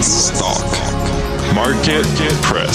US Stock Market Press.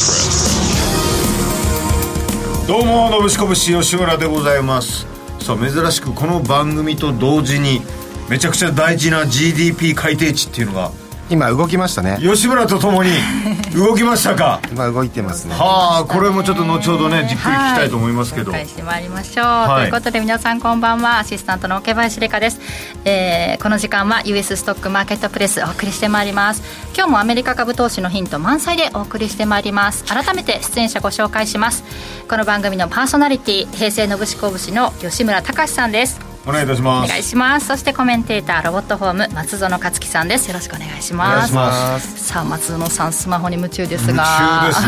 どうものぶしこぶし吉村でございます。さあ珍しくこの番組と同時にめちゃくちゃ大事な GDP 改定値っていうのが今動きましたね。吉村とともに 動きましたか？今動いてますね。はあこれもちょっと後ほどねじっくり聞きたいと思いますけど、紹介してまいりましょう、はい。ということで皆さんこんばんは。アシスタントの桶林理香です、えーこの時間は US ストックマーケットプレスお送りしてまいります。今日もアメリカ株投資のヒント満載でお送りしてまいります。改めて出演者ご紹介します。この番組のパーソナリティ平成のぶしこぶしの吉村隆さんですお願いいたしおます。願いします。そしてコメンテーターロボットフォーム松園克樹さんです。よろしくお願いしお願いします。さあ松園さんスマホに夢中ですが。夢中です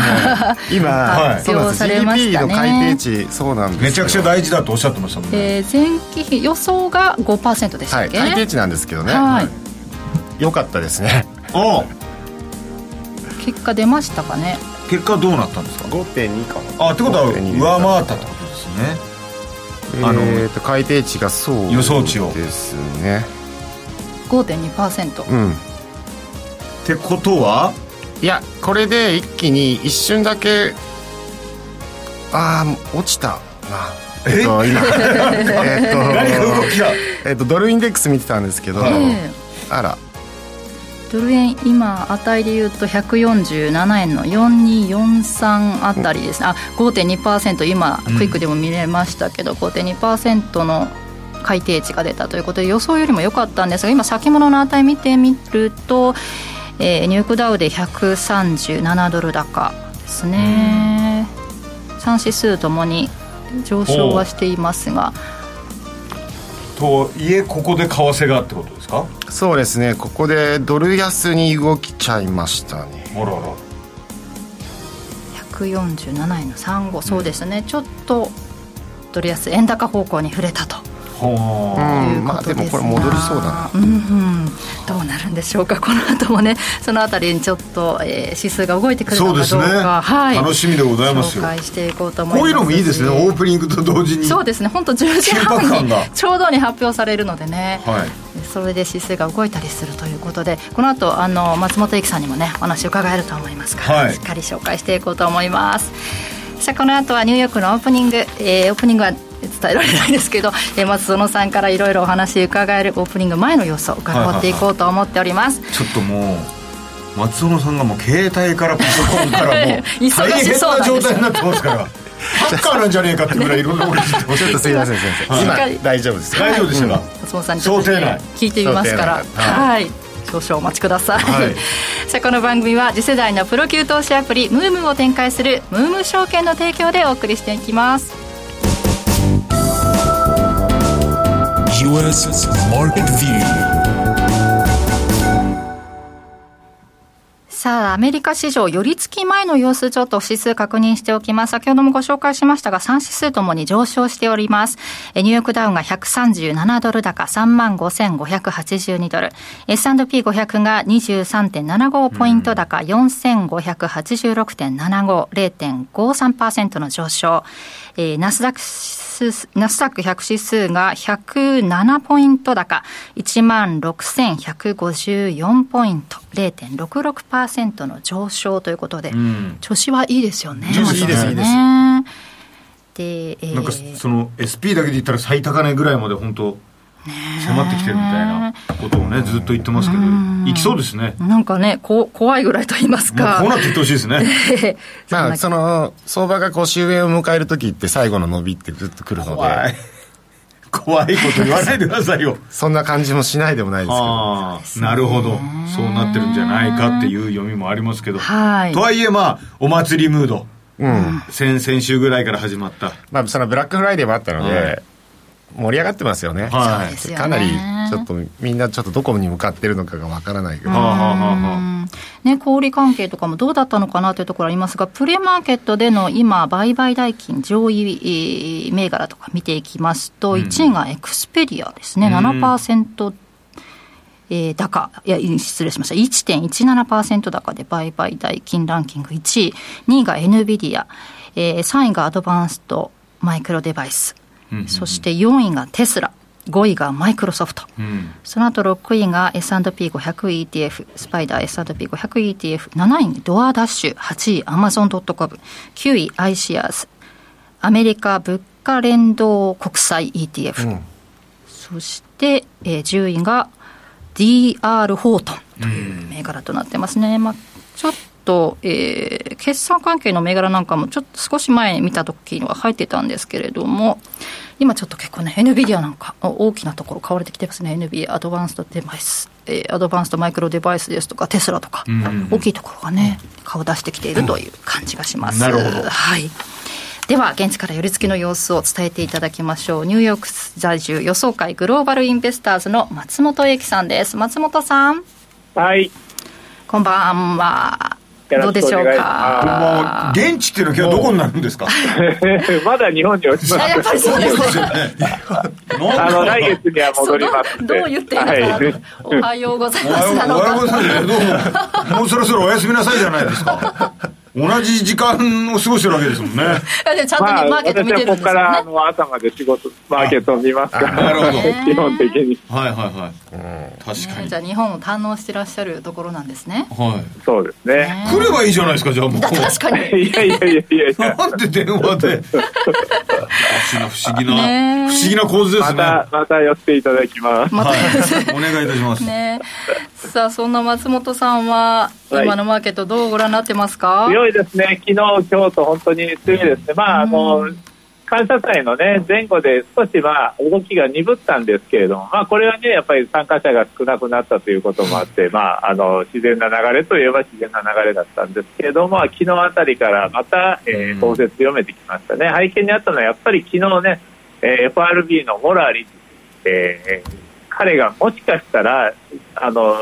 ね。今、はいそうなんです。発表されました GDP ねの改定値そうなんですよ。めちゃくちゃ大事だとおっしゃってましたもんね、えー前期比予想が5%でしたはいっけ、改定値なんですけどね。はい。良かったですね。お結果出ましたかね？結果どうなったんですか？5.2か。あってことは5.2上回ったってことですねあのえーと改定値がそう予想値を。ですね。5.2%、うん。ってことは？いやこれで一気に一瞬だけああ落ちたな。え？えっと今。えっと何か動きが。えっとドルインデックス見てたんですけど、あらドル円今値でいうと147円の4243あたりですね、あ5.2%今うん。クイックでも見れましたけど、5.2%の改定値が出たということで予想よりも良かったんですが今先物の値見てみると、えーニューヨークダウで137ドル高ですね。3指数ともに上昇はしていますが。といえここで為替がってこと？ですか？そうですね。ここでドル安に動きちゃいましたね。あらら147円の35、そうですね。ちょっとドル安円高方向に触れたとまあでもこれ戻りそうだな。うんうん、どうなるんでしょうかこの後もね。そのあたりにちょっと、えー指数が動いてくるのかどうか。そうですね。はい、楽しみでございますよ。紹介していこうと思います。こういうのもいいですね。オープニングと同時に。そうですね。本当10時半にちょうどに発表されるのでね、はい。それで指数が動いたりするということで。この後あの松本由紀さんにもねお話を伺えると思いますから、はい。しっかり紹介していこうと思います。さあこの後はニューヨークのオープニング、えーオープニングは伝えられないですけど、えー松園さんからいろいろお話伺えるオープニング前の様子を伺っていこうと思っております、ちょっともう松尾さんがもう携帯からパソコンからもう 大変な状態になってますからハッカーなんじゃねえかってぐらいいろんなこと言ってますちょっとすいませんすいませんはい。今大丈夫です。よ大丈夫でしたか、松本さんにちょっと想定内。聞いてみますから。はい。少々お待ちください、はい。さあこの番組は次世代のプロ級投資アプリムームを展開するムーム証券の提供でお送りしていきます US Market View. さあアメリカ市場寄り付き前の様子ちょっと指数確認しておきます。先ほどもご紹介しましたが3指数ともに上昇しております。えニューヨークダウンが137ドル高3万5582ドル。S&P500 が23.75ポイント高4586.75 0.53%の上昇、えーナスダック指数ナスダック100指数が107ポイント高。1万6154ポイント。0.66%の上昇ということで、ん。調子はいいですよね。調子いいです松田さんいいですね。で、えー。なんかその SP だけで言ったら最高値ぐらいまで本当迫ってきてるみたいなことをねずっと言ってますけどいきそうですね。もなんかねこ怖いぐらいと言いますうこうかなっていってほしいですね。まあその相場がこう終焉を迎える時って最後の伸びってずっと来るの怖い。で怖いこと言わないでくださいよ。そんな感じもしないでもないですけど。ああなるほど。そうなってるんじゃないかっていう読みもありますけど。はい。とはいえまあお祭りムード。うん。先々週ぐらいから始まった。まあそのブラックフライデーもあったので、はい盛り上がってますよね、はいかなりちょっとみんなちょっとどこに向かってるのかがわからないけど、ね、小売関係とかもどうだったのかなというところありますが、プレマーケットでの今、売買代金上位えー銘柄とか見ていきますと、1位がエクスペリアですね、うん7%。えー高、いや、失礼しました。1.17%高で売買代金ランキング1位。2位が NVIDIA。えー3位がアドバンストマイクロデバイス。うんうんうん。そして4位がテスラ。5位がマイクロソフト、うん。その後6位が S&P500ETF スパイダー S&P500ETF7 位にドアダッシュ8位アマゾンドットコム。9位アイシアーズ。アメリカ物価連動国債 ETF、そして、えー10位が DR ホートンという銘柄となってますね、まあ、ちょっと、えー決算関係の銘柄なんかもちょっと少し前に見た時には入ってたんですけれども今ちょっと結構ね NVIDIA なんか大きなところ買われてきてますね。NVIDIA アドバンストデバイス、えーアドバンストマイクロデバイスですとかテスラとか、大きいところがね顔出してきているという感じがします、なるほど。はい。では現地から寄り付きの様子を伝えていただきましょう。ニューヨーク在住予想会グローバルインベスターズの松本英樹さんです。松本さん。はい。こんばんは。よどうでしょうろしくお願いしもかう現地っていうのは今日どこになるんですか？まだ日本におります。やっぱりそうですね。あの、来月には戻ります。どうどう言っていいのかな、はい。おはようございますなのおはようごかざいます。どうも。もうそろそろお休みなさいじゃないですか同じ時間を過ごしてるわけですもんね。でちゃんとまあ、ねマーケット見てるんですよね。らあの朝まで仕事、マーケットを見ますから、なるほど。基本的に。はいはいはい。確かに。ねじゃあ日本を堪能してらっしゃるところなんですね。はそうですね。来ればいいじゃないですかじゃあもう。だ確かに。いやいやいやいや。いや。なんで電話で。不思議なね不思議な構図ですまねた、また寄っていただきます。また、はい。お願いいたします。ねさあそんな松本さんははい。今のマーケットどうご覧になってますか、強いですね。昨日、今日と本当に強いですね。まあ、あの、感謝祭のね、前後で少しまあ、動きが鈍ったんですけれども、まあ、これはね、やっぱり参加者が少なくなったということもあって、まあ、あの、自然な流れといえば自然な流れだったんですけれども、昨日あたりからまた、えー、調節強めてきましたね。背景にあったのは、やっぱり昨日ね、えー FRB のモラリ、えー彼がもしかしたら、あの、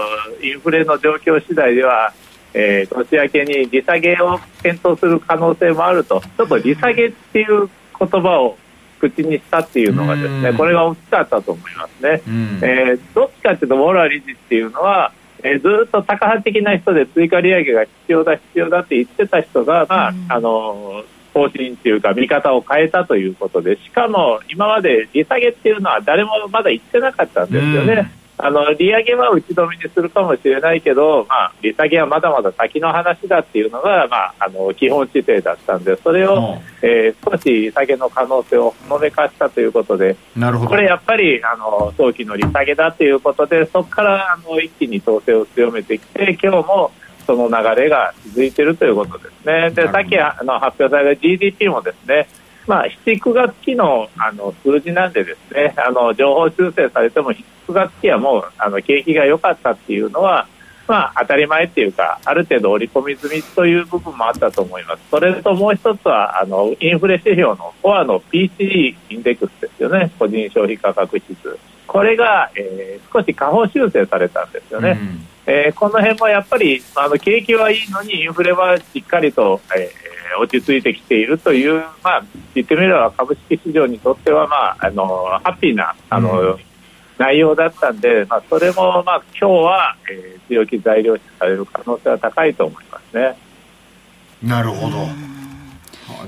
インフレの状況次第では、えー年明けに利下げを検討する可能性もあると、ちょっと利下げっていう言葉を口にしたっていうのがですね、うん。これが大きかったと思いますね。うん。えーどっちかっていうと、ウォーラー理事っていうのは、えーずっとタカ派的な人で追加利上げが必要だ、必要だって言ってた人が、まあ、うん。あのー方針っていうか、見方を変えたということで、しかも今まで利下げっていうのは誰もまだ言ってなかったんですよね。あの利上げは打ち止めにするかもしれないけど、まあ、利下げはまだまだ先の話だっていうのが、まあ、あの基本姿勢だったんで、それを、えー少し利下げの可能性をほのめかしたということで、なるほど。これやっぱりあの早期の利下げだということで、そこからあの一気に統制を強めてきて、今日もその流れが続いているということですね。で、さっきあの発表された GDP もですね、まあ、7、9月期のあの数字なんでですね、あの情報修正されても、7、9月期はもうあの景気が良かったっていうのは、まあ、当たり前っていうか、ある程度織り込み済みという部分もあったと思います。それともう一つは、あの、インフレ指標のコアの PCE インデックスですよね。個人消費価格指数。これが、えー少し下方修正されたんですよね。うんえーこの辺もやっぱりあの景気はいいのにインフレはしっかりと、えー落ち着いてきているという、まあ、言ってみれば株式市場にとっては、まあ、あのハッピーなあの、う内容だったんで、まあ、それも、まあ、今日は、えー強気材料視される可能性は高いと思いますね。なるほ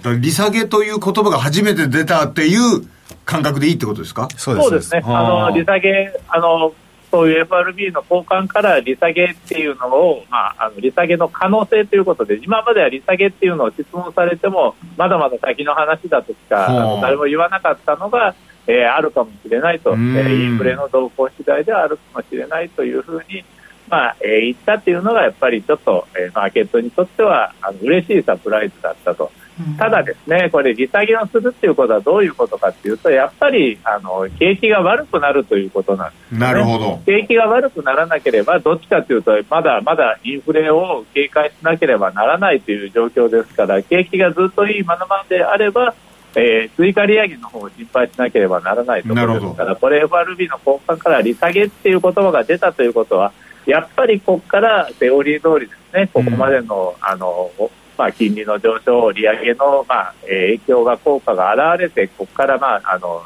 ど。利下げという言葉が初めて出たっていう感覚でいいってことですか？そうです。ね。あの、利下げ、あの、そういう FRB の交換から利下げっていうのを、まあ、あの利下げの可能性ということで、今までは利下げっていうのを質問されても、まだまだ先の話だとしか、誰も言わなかったのが、えーあるかもしれないと、えうん。ーインフレの動向次第ではあるかもしれないというふうに、まあえー言ったっていうのが、やっぱりちょっと、えーマーケットにとってはあの嬉しいサプライズだったと。ただですね、これ、利下げをするっていうことはどういうことかっていうと、やっぱりあの景気が悪くなるということなんです、ね。なるほど。景気が悪くならなければ、どっちかというと、まだまだインフレを警戒しなければならないという状況ですから、景気がずっといいままであれば、えー追加利上げの方を心配しなければならないところですから、これ、FRB の交換から利下げっていう言葉が出たということは、やっぱりここからセオリー通りですね、ここまでの,、あのまあ、金利の上昇、利上げの、まあ影響が、効果が現れて、ここから、まあ、あの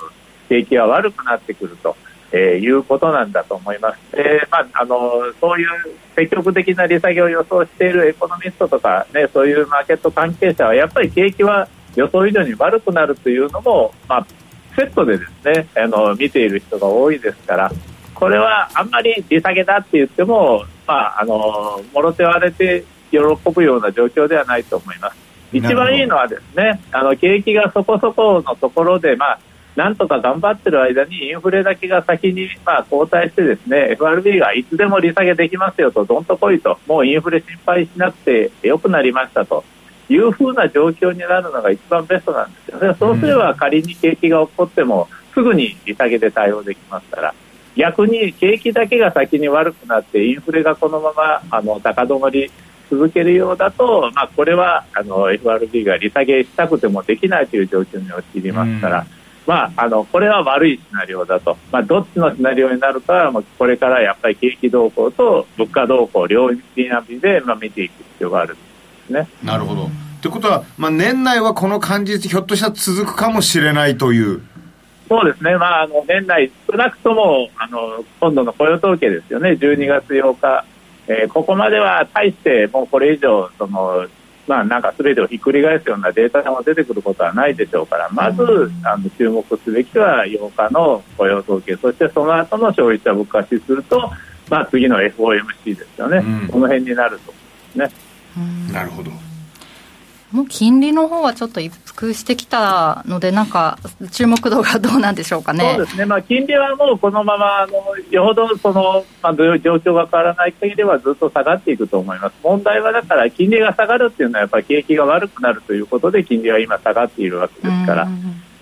景気が悪くなってくると。えーいうことなんだと思います。で、まあ、あの、そういう積極的な利下げを予想しているエコノミストとか、ね、そういうマーケット関係者は、やっぱり景気は予想以上に悪くなるというのも、まあ、セットでですねあの見ている人が多いですからこれはあんまり利下げだって言っても、まあ、あのもろ手を荒れて喜ぶような状況ではないと思います。一番いいのはですねあの景気がそこそこのところで、まあ、なんとか頑張ってる間にインフレだけが先に、まあ、後退してですね FRB がいつでも利下げできますよとどんと来いともうインフレ心配しなくてよくなりましたというふうな状況になるのが一番ベストなんですよね。そうすれば仮に景気が起こってもすぐに利下げで対応できますから逆に景気だけが先に悪くなってインフレがこのままあの高止まり続けるようだと、まあ、これはあの FRB が利下げしたくてもできないという状況に陥りますから。まあ、あのこれは悪いシナリオだと、まあ、どっちのシナリオになるかは、まあ、これからやっぱり景気動向と物価動向両輪で、まあ、見ていく必要があるんですね。なるほど。ということは、まあ、年内はこの感じひょっとしたら続くかもしれないという。そうですね、まあ、あの年内、少なくともあの今度の雇用統計ですよね、12月8日、えー、ここまでは大してもうこれ以上そのまあ、なんか全てをひっくり返すようなデータが出てくることはないでしょうから、まず、あの注目すべきは8日の雇用統計、そしてその後の消費者物価指数と、まあ、次の FOMC ですよね、うん、この辺になるとね。なるほどもう金利の方はちょっと一服してきたので、なんか注目度がどうなんでしょうかね。そうですね、まあ、金利はもうこのままあの、よほどその、まあ、状況が変わらない限りはずっと下がっていくと思います。問題はだから、金利が下がるっていうのは、やっぱり景気が悪くなるということで、金利は今、下がっているわけですから。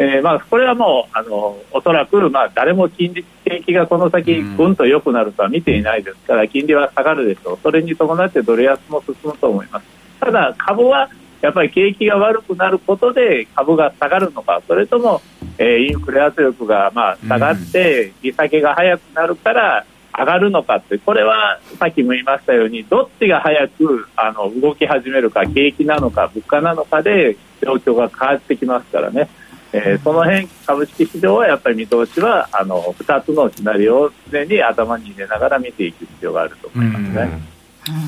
えーまあ、これはもうあのおそらく、まあ、誰も金利景気がこの先ぐんと良くなるとは見ていないですから金利は下がるでしょうそれに伴ってドル安も進むと思いますただ株はやっぱり景気が悪くなることで株が下がるのか。それとも、えー、インフレ圧力がまあ下がって利下げが早くなるから上がるのかって。これはさっきも言いましたようにどっちが早くあの動き始めるか景気なのか物価なのかで状況が変わってきますからね。えー、その辺株式市場はやっぱり見通しはあの2つのシナリオを常に頭に入れながら見ていく必要があると思いますね。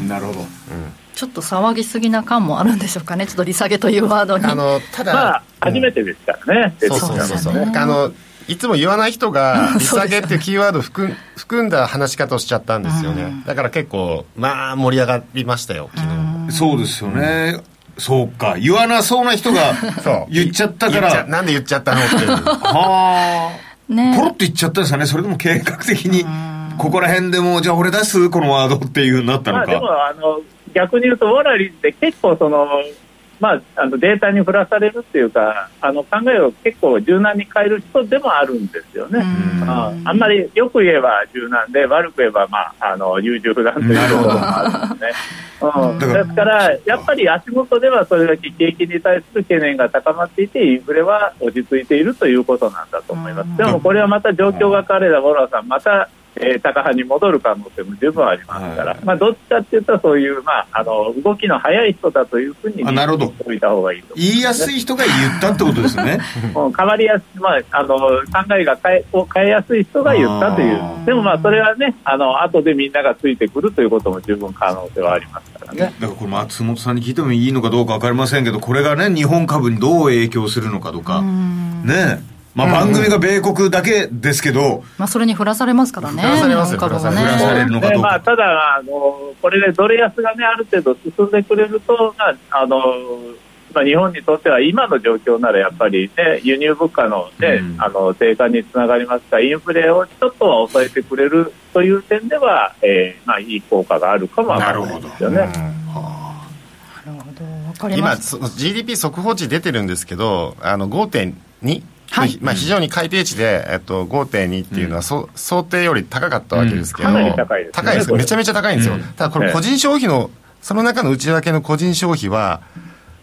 なるほど、うんちょっと騒ぎすぎな感もあるんでしょうかね、ちょっと利下げというワードに。あのただ、まあ、初めてですからね、そうそうそう。そう、あのいつも言わない人が、利下げっていうキーワードを含含んだ話し方をしちゃったんですよね、だから結構、まあ、盛り上がりましたよ、昨日。そうですよね。そうか。言わなそうな人が 言っちゃったから。なんで言っちゃったのっては あ、ね、ポロッと言っちゃったんですかね。それでも計画的にここら辺でもじゃあ俺出す？このワードっていうなったのか、まあ、でもあの逆に言うと、ウォラリーって結構その、まあ、あのデータに振らされるっていうかあの考えを結構柔軟に変える人でもあるんですよね。ああんまりよく言えば柔軟で悪く言えば、まあ、あの優柔不断というところもあるんですね。うん、ですから、やっぱり足元ではそれだけ景気に対する懸念が高まっていてインフレは落ち着いているということなんだと思います。でもこれはまた状況が変われば、ボラさんまたえー、高派に戻る可能性も十分ありますから、はい、まあ、どっちかっていうと、そういう、まあ、あの動きの早い人だというふうに見ておいた方がいいと、ね、言いやすい人が言ったってことですね。うん、変わりやすい、まあ、あの考えが変えを変えやすい人が言ったという、でもまあ、それはね、あの後でみんながついてくるということも十分可能性はありますからね。だからこれ、松本さんに聞いてもいいのかどうか分かりませんけど、これがね、日本株にどう影響するのかとか、ね。まあ、番組が米国だけですけど、まあ、それに振らされますからね、振らされますよ、振らされるのかどうか。まあ、ただあの、これでドル安が、ね、ある程度進んでくれると、まああのまあ、日本にとっては今の状況ならやっぱり、ね、輸入物価の,、ね、うん、あの低下につながりますからインフレをちょっとは抑えてくれるという点では、えーまあ、いい効果があるかもわからないですよね。今、GDP 速報値出てるんですけど、あの5.2はい、まあ、非常に改定値で、えっと、5.2っていうのは、そ、うん、想定より高かったわけですけど、うん、高いです、ね、高いですめちゃめちゃ高いんですよ、うん、ただこれ個人消費の、その中の内訳の個人消費は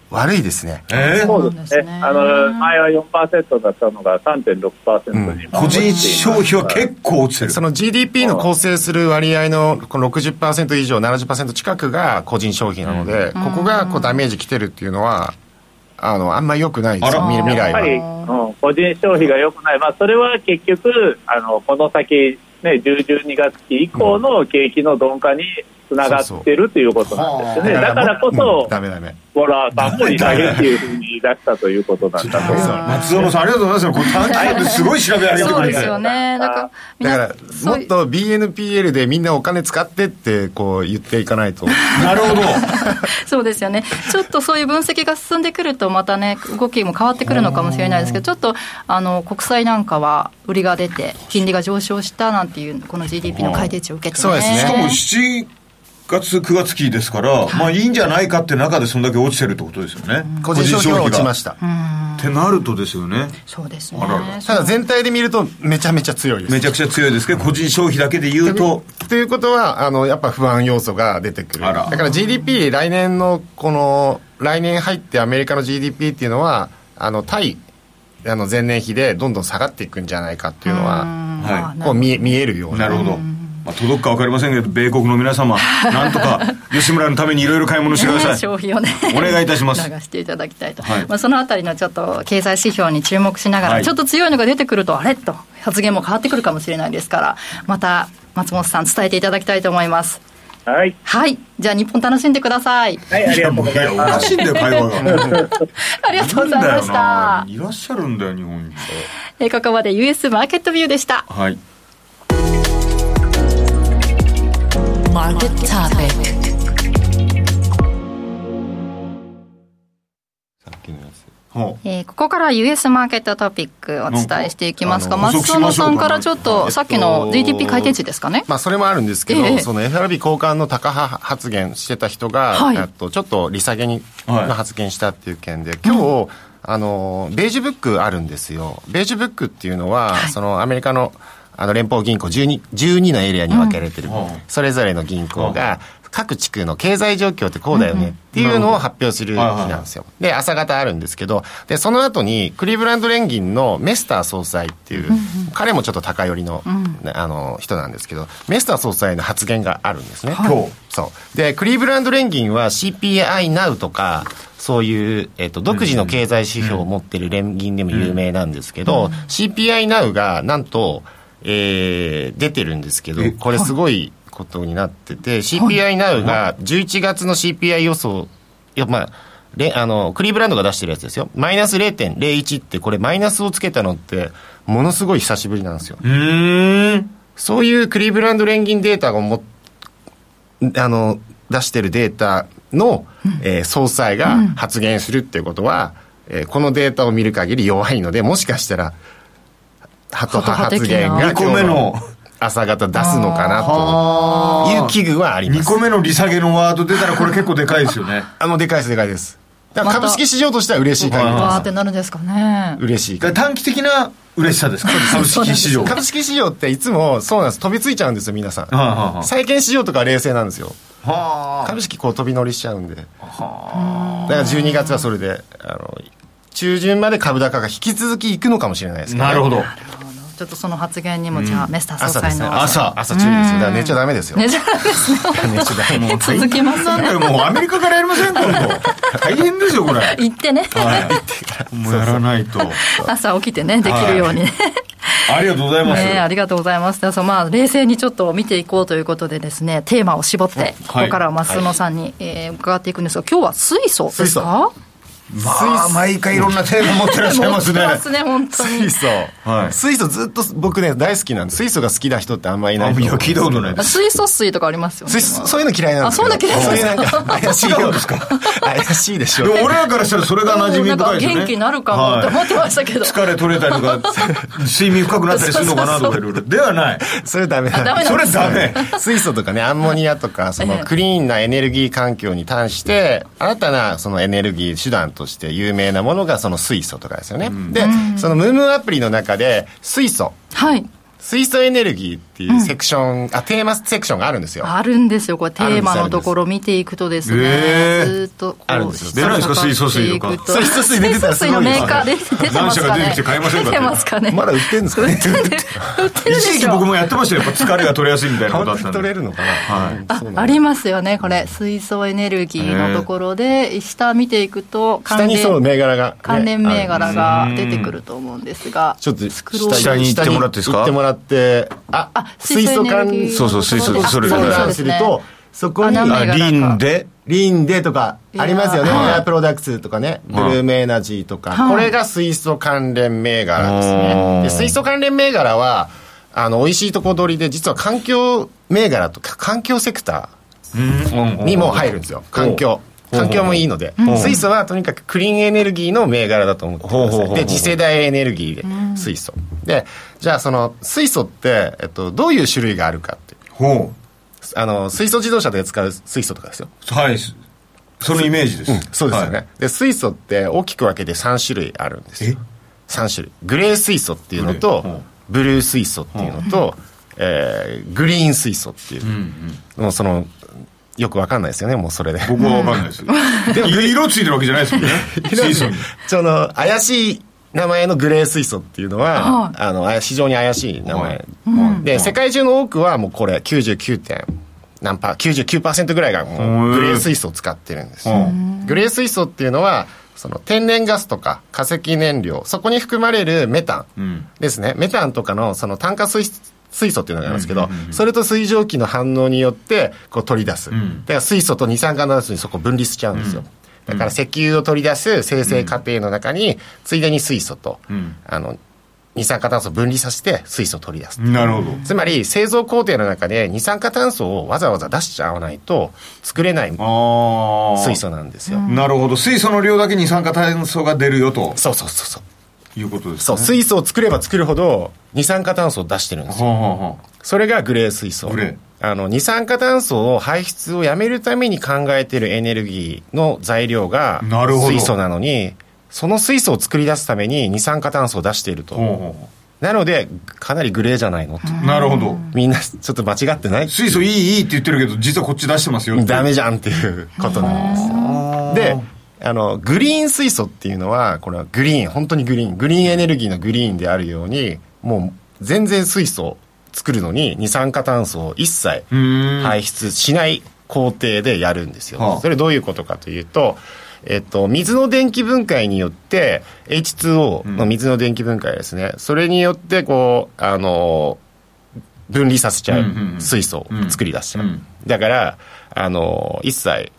悪いですね。えー、そうですね。あの、前は4%だったのが3.6%に、うん、個人消費は結構落ちてる。その GDP の構成する割合のこの60%以上、70%近くが個人消費なので、ここがこうダメージきてるっていうのは、あのあんまり良くないです。よ、未来は。やっぱり、うん、個人消費が良くない、まあ、それは結局、あのこの先、ね、10、12月期以降の景気の鈍化につながってるということなんですよね。だからこそ、ダメダメボラーさんも利下げっていうふうに出したということなんだと。思います。松園さんありがとうございます。これ短期間ですごい調べ上げてくれてそうですよね。だからかもっと BNPL でみんなお金使ってってこう言っていかないと。なるほど。そうですよね、ちょっとそういう分析が進んでくると、またね、動きも変わってくるのかもしれないですけど、ちょっとあの国債なんかは売りが出て、金利が上昇したなんていう、この GDP の改定値を受けて、ね、そうですね。しかも7月9月期ですから、まあいいんじゃないかって中でそんだけ落ちてるってことですよね。個人消費は落ちまししたってなるとですよね。そうですね。ただ全体で見るとめちゃめちゃ強いです。めちゃくちゃ強いですけど個人消費だけで言うと。ということはあのやっぱ不安要素が出てくる。だから GDP 来年のこの来年入ってアメリカの GDP っていうのはあの対あの前年比でどんどん下がっていくんじゃないかっていうのははい。こう見え見えるような。なるほど、まあ、届くか分かりませんけど米国の皆様 なんとか吉村のためにいろいろ買い物してください、ね消費をね。お願いいたします。流していただきたいと、はい。まあ、そのあたりのちょっと経済指標に注目しながら、はい。ちょっと強いのが出てくるとあれ？と発言も変わってくるかもしれないですからまた松本さん伝えていただきたいと思います。はい。はい。じゃあ日本楽しんでください。はい、ありがとうございやおます。かしいんだよ会話が。ありがとうございました。いらっしゃるんだよ日本に。えーここまで US マーケットビューでした。はい Market topic. さっきのやつ。ほう。えーここから US マーケットトピックお伝えしていきますが松園さんか。らちょっとさっきの GDP 改定値ですかね？まあ、それもあるんですけど、ええ。その FRB 交換の高派発言してた人が、はい。えっとちょっと利下げに、はいの発言したっていう件で、今日、あの、ベージュブックあるんですよ。ベージュブックっていうのは、そのアメリカのあの連邦銀行12、12のエリアに分けられてる、うん。それぞれの銀行が、各地区の経済状況ってこうだよねっていうのを発表する日なんですよ。で、朝方あるんですけど、で、その後にクリーブランド連銀のメスター総裁っていう、彼もちょっと高寄りの,、ねあの人なんですけど、メスター総裁の発言があるんですね。今日そう。で、クリーブランド連銀は CPI Now とか、そういう、えっと、独自の経済指標を持ってる連銀でも有名なんですけど、CPI Now がなんと、えー出てるんですけどえ、これすごいことになってて、CPI Now が11月の CPI 予想、いや、まあ、れあの、クリーブランドが出してるやつですよ。マイナス0.01って、これマイナスをつけたのって、ものすごい久しぶりなんですよ。そういうクリーブランド連銀データをもあの出してるデータの、えー総裁が発言するっていうことは、えーこのデータを見る限り弱いのでもしかしたらハト派発言が二個目の。朝方出すのかなと。いう危惧はありま2す個目の利下げのワード出たらこれ結構でかいですよね。あもうでかいですでかいです。だから株式市場としては嬉しい限りはいでわーってなるんですかね。す嬉しい短期的な嬉しさですか？株式市場。株式市場っていつもそうなんです。飛びついちゃうんですよ皆さん。はあはあはあ。債券市場とかは冷静なんですよ。は株式こう飛び乗りしちゃうんで。だから12月はそれであの中旬まで株高が引き続きいくのかもしれないですね。なるほど。ちょっとその発言にもじゃあ、メスター総朝ですね。裁の朝。朝注意ですよ。だから寝ちゃダメですよ。ねじゃあですね。寝ちゃダメ。続きますなんだよもうアメリカからやりません今度。大変ですよこれ。行ってね、はい。もうやらないと。朝起きてねできるようにね、ありがとうございます。ね、ありがとうございます。でそうまあ、冷静にちょっと見ていこうということでですね、テーマを絞って、ここからは増野さんに、えー伺っていくんですが、今日は水素ですか？まあ毎回いろんなテーマ持ってらっしゃいますね。すね、本当に。水。素、はい。水素ずっと僕ね大好きなんで水素が好きな人ってあんまりいないあいや聞いたことないです。水素水とかありますよね。水素そういうの嫌いなんですよあそういうの嫌いそういうなんか？怪しい違うんですか怪しいでしょ。でも俺らからしたらそれが馴染み深いですよね。元気になるかもって思ってましたけど。疲れ取れたりとか睡眠深くなったりするのかなとかいろいろではない。それダメなんあダメそれダメ。水素とかねアンモニアとかそのええ。クリーンなエネルギー環境に対して新たなそのエネルギー手段として有名なものがその水素とかですよね、でそのムームーアプリの中で水素。はい。水素エネルギーっていうセクション、あテーマセクションがあるんですよ。あるんですよ。これテーマのところ見ていくとですね、ずーっとこうあるんですよ。出ないですか？水素水とか。水素水出てたらすごいです水素水のメーカーで出てますかね。何社が出てきて買いませんか出てますかね。まだ売ってるんですかね？売ってる売ってるで一時しょ期僕もやってましたよ。やっぱ疲れが取れやすいみたいなことあったんで。取れるのかな、はいあありますよね、これ、水素エネルギーのところで、下見ていくと、下にそう銘柄が、ね関連銘柄が出てくると思うんですが、ちょっと下に行ってもらっていいですか？行ってもらってああ水素エネルギーそうそう水素あそれそうがなんするとそこにリンで。リンデとかありますよね。エアプロダクツとかね、ブルーメエナジーとか、はい。これが水素関連銘柄ですうね。んで水素関連銘柄は、あの、美味しいとこ取りで、実は環境銘柄とか、環境セクターにも入るんですよ。環境。環境もいいので、水素はとにかくクリーンエネルギーの銘柄だと思ってください。で、次世代エネルギーで水素。で、じゃあその水素って、えっと、どういう種類があるかって。ほあの、水素自動車で使う水素とかですよ。うはい。そのイメージです、そうですよね、はい。で水素って大きく分けて3種類あるんですよ。3種類。グレー水素っていうのとブルー水素っていうのと、えーグリーン水素っていう、もうそのよく分かんないですよねもうそれで。僕は分かんないですでも色ついてるわけじゃないですもんね。水素に。その怪しい名前のグレー水素っていうのは、はい。あの非常に怪しい名前、はい。で世界中の多くはもうこれ99点何パー99%ぐらいがもうグレー水素を使ってるんですよ、グレー水素っていうのはその天然ガスとか化石燃料そこに含まれるメタンん。ですね、メタンとかのその炭化水水素っていうのがあるんですけど、それと水蒸気の反応によってこう取り出す、ん。だから水素と二酸化炭素にそこ分離しちゃうんですよ、だから石油を取り出す生成過程の中に、ついでに水素と、ん。あの二酸化炭素を分離させて水素を取り出す、なるほど。つまり製造工程の中で二酸化炭素をわざわざ出しちゃわないと作れない水素なんですよ、なるほど。水素の量だけ二酸化炭素が出るよと。そうそうそうそういうことですね。そう水素を作れば作るほど二酸化炭素を出してるんですよ。はあはあはそれがグレー水素。グレー。あの二酸化炭素を排出をやめるために考えているエネルギーの材料が水素なのにその水素を作り出すために二酸化炭素を出していると、あほうほなのでかなりグレーじゃないの？と、うなるほど。みんなちょっと間違ってない？水素いいいいって言ってるけど実はこっち出してますよダメじゃんっていうことなんですよ。であのグリーン水素っていうのはこれはグリーン本当にグリーングリーンエネルギーのグリーンであるようにもう全然水素を作るのに二酸化炭素を一切排出しない工程でやるんですよ、はあ。それどういうことかというとえっと、水の電気分解によって H2O の水の電気分解ですね、それによってこうあの分離させちゃううんうんうん。水素を作り出しちゃう、うん。だからあの一切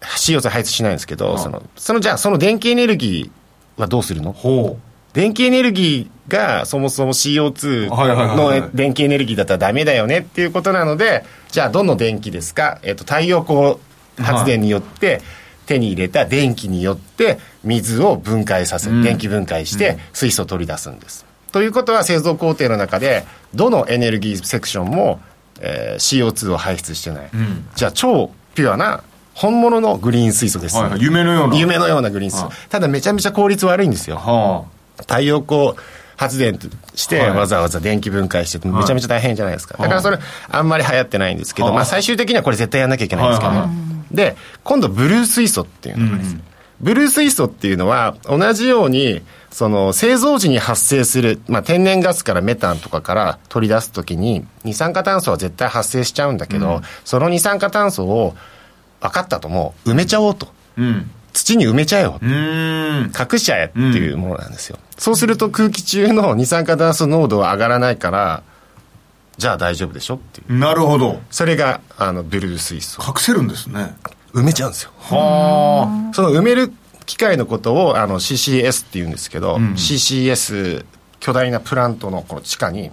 CO2 排出しないんですけど、そのそのじゃあその電気エネルギーはどうするの？ほ電気エネルギーがそもそも CO2 はいはいはいはい。の電気エネルギーだったらダメだよねっていうことなのでじゃあどの電気ですか、えっと太陽光発電によって手に入れた電気によって水を分解させ、うん。電気分解して水素を取り出すんです。ということは製造工程の中でどのエネルギーセクションも、えー CO2 を排出してない、ん。じゃあ超ピュアな本物のグリーン水素です、う、はいはい、夢のような。夢のようなグリーン水素。はただめちゃめちゃ効率悪いんですよ。は太陽光発電としてはい。わざわざ電気分解してめちゃめちゃ大変じゃないですか、だからそれあんまり流行ってないんですけど、はいまあ、最終的にはこれ絶対やんなきゃいけないんですけど、はい。はいで今度ブルー水素っていうのがです、ブルー水素っていうのは同じようにその製造時に発生する、まあ、天然ガスからメタンとかから取り出すときに二酸化炭素は絶対発生しちゃうんだけど、その二酸化炭素を分かったともう。埋めちゃおうと。あうん。土に埋めちゃえよ。隠しちゃえっていうものなんですよ、そうすると空気中の二酸化炭素濃度は上がらないからじゃあ大丈夫でしょっていう。なるほど。それがあのブルー水素隠せるんですね。埋めちゃうんですよ。はその埋める機械のことをあの CCS っていうんですけど、ん。CCS 巨大なプラントのこの地下に、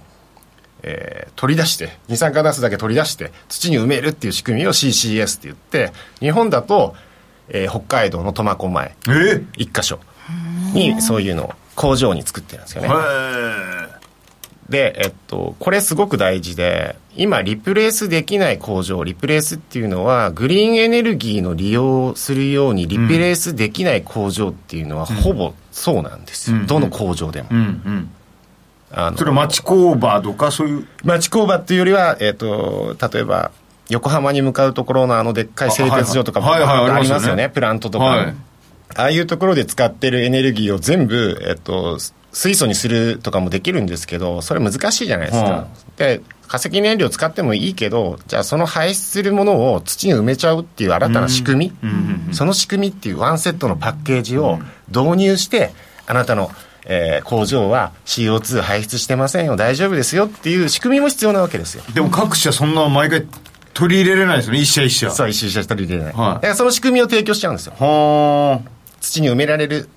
えー取り出して二酸化炭素だけ取り出して土に埋めるっていう仕組みを CCS って言って日本だと、えー北海道の苫小牧一箇所にそういうのを工場に作ってるんですよね。へで、えっと、これすごく大事で、今、リプレイスできない工場、リプレイスっていうのは、グリーンエネルギーの利用をするように、リプレイスできない工場っていうのは、ほぼそうなんですよ。うん。どの工場でも。うん。うんあのそれは町工場とかそういう？町工場っていうよりは、えっと、例えば、横浜に向かうところのあのでっかい製鉄所とかありますよね。ね、プラントとか。はい。ああいうところで使ってるエネルギーを全部、えっと、水素にするとかもできるんですけど、それ難しいじゃないですか。はで、化石燃料使ってもいいけど、じゃあその排出するものを土に埋めちゃうっていう新たな仕組み、その仕組みっていうワンセットのパッケージを導入して、あなたの、えー工場は CO2 排出してませんよ、大丈夫ですよっていう仕組みも必要なわけですよ。でも各社そんな毎回取り入れれないですよね、一社一社。そう、一周した取り入れない。はいだからその仕組みを提供しちゃうんですよ。は土に埋められる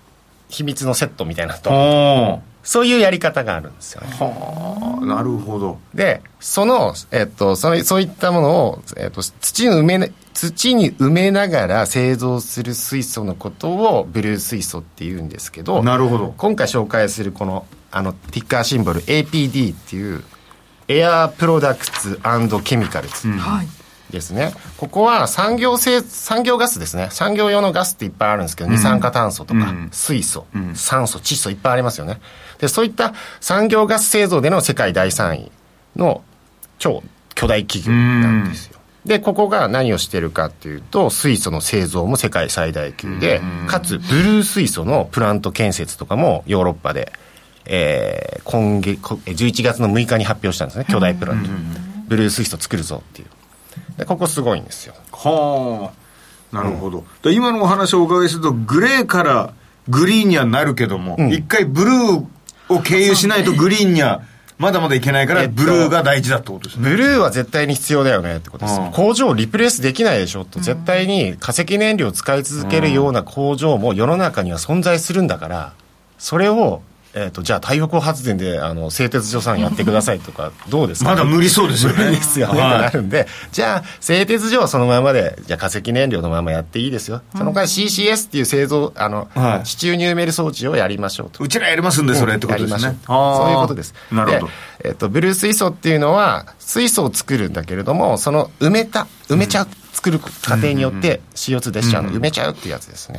秘密のセットみたいなあ。と。はそういうやり方があるんですよね。あ。なるほど。で、その、えっと、そのそういったものを、えっと、土に埋めな、土に埋めながら製造する水素のことをブルー水素って言うんですけど、なるほど。今回紹介するこの、あの、ティッカーシンボル APD っていう、エアープロダクツケミカルズはい。ですね。ここは産業製、産業ガスですね。産業用のガスっていっぱいあるんですけど、二酸化炭素とか、うん水素、酸素、窒素いっぱいありますよね。で、そういった産業ガス製造での世界第3位の超巨大企業なんですよ。で、ここが何をしてるかっていうと、水素の製造も世界最大級で、かつ、ブルー水素のプラント建設とかもヨーロッパで、えー今月、こ11月の6日に発表したんですね、巨大プラント。ブルー水素作るぞっていう。で、ここすごいんですよ。はあ。なるほど。で今のお話をお伺いすると、グレーからグリーンにはなるけども、一回ブルーを経由しないとグリーンにはまだまだいけないから、えっとブルーが大事だってことですね。ブルーは絶対に必要だよねってことです、うん。工場をリプレイスできないでしょと、絶対に化石燃料を使い続けるような工場も世の中には存在するんだから、それを、えー、とじゃあ太陽光発電であの製鉄所さんやってくださいとか、どうですか、まだ無理そうですよね。無理ですよね、なるんで、じゃあ、製鉄所はそのままで、じゃあ化石燃料のままやっていいですよ。その代わり CCS っていう製造、あの、はい地中に埋める装置をやりましょうと。うちらやりますんで、それってことですね。うそういうことです。なるほどで。えっと、ブルー水素っていうのは、水素を作るんだけれども、その埋めた、埋めちゃう、作る過程によって CO2 出しちゃうの、埋めちゃうっていうやつですね。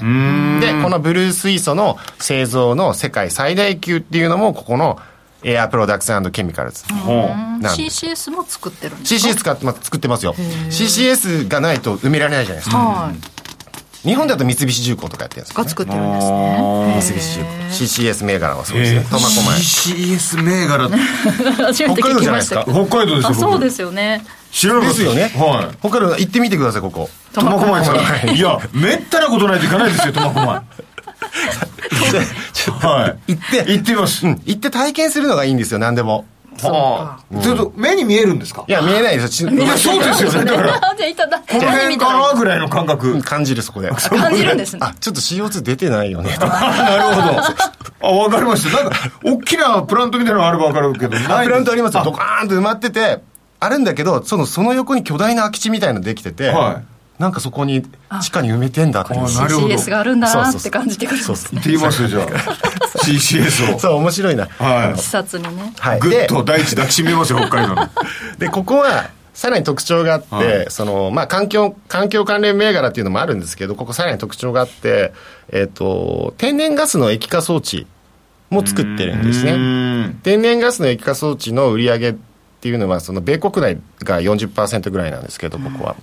で、このブルー水素の製造の世界最大級っていうのも、ここのエアプロダクツケミカルズ。ほなんです CCS も作ってるんですか？CCS 使ってます作ってますよ。CCS がないと埋められないじゃないですか。はい。日本だと三菱重工とかやってるんですよ、が作ってるんですね。三菱重工。CCS 銘柄はそうですね。苫小牧。CCS 銘柄って 初めて聞きましたけど。北海道ですよ。あ、そう僕ですよね。知らなですよね。はい。他の行ってみてください、ここ。苫小牧さはいん。いや、めったなことないといかないですよ、苫小牧。行って、行ってみます。うん、行って体験するのがいいんですよ、何でも。はあ。ちょっと目に見えるんですか？いや、見えないですよ。ちいや、そうですよね。だから、じゃあいただ、この辺かなぐらいの感覚。感じる、そこで。感じるんですね。あ、ちょっと CO2 出てないよね、とか。なるほど。あ、わかりました。なんか、大きなプラントみたいなのあればわかるけど、ないプラントありますよ。ドカーンと埋まってて、あるんだけど、その、その横に巨大な空き地みたいのできてて、はいなんかそこに地下に埋めてんだっていう。あなるほど CCS があるんだなそうそうそうって感じてくるんですね。行ってみますよ、じゃあ。CCS を。そう、面白いな。は視察にね。はい。と大地抱きしめますよ、北海道の。で、ここは、さらに特徴があって、はいその、まあ、環境、環境関連銘柄っていうのもあるんですけど、ここさらに特徴があって、えっ、と、天然ガスの液化装置も作ってるんですね。ね。天然ガスの液化装置の売り上げっていうのは、その米国内が40%ぐらいなんですけど、ここは。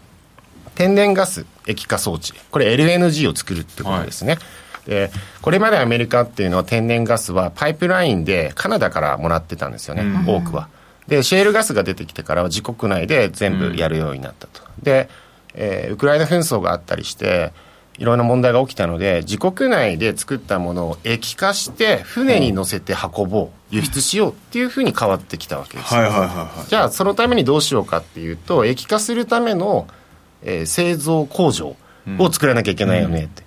天然ガス液化装置。これ LNG を作るってことですね。で、これまでアメリカっていうのは天然ガスはパイプラインでカナダからもらってたんですよね、多くは。で、シェールガスが出てきてからは自国内で全部やるようになったと。で、えーウクライナ紛争があったりして、いろんな問題が起きたので、自国内で作ったものを液化して、船に乗せて運ぼう、輸出しようっていうふうに変わってきたわけです。はいはいはいはい。じゃあそのためにどうしようかっていうと液化するための、えー製造工場を作らなきゃいけないよねって、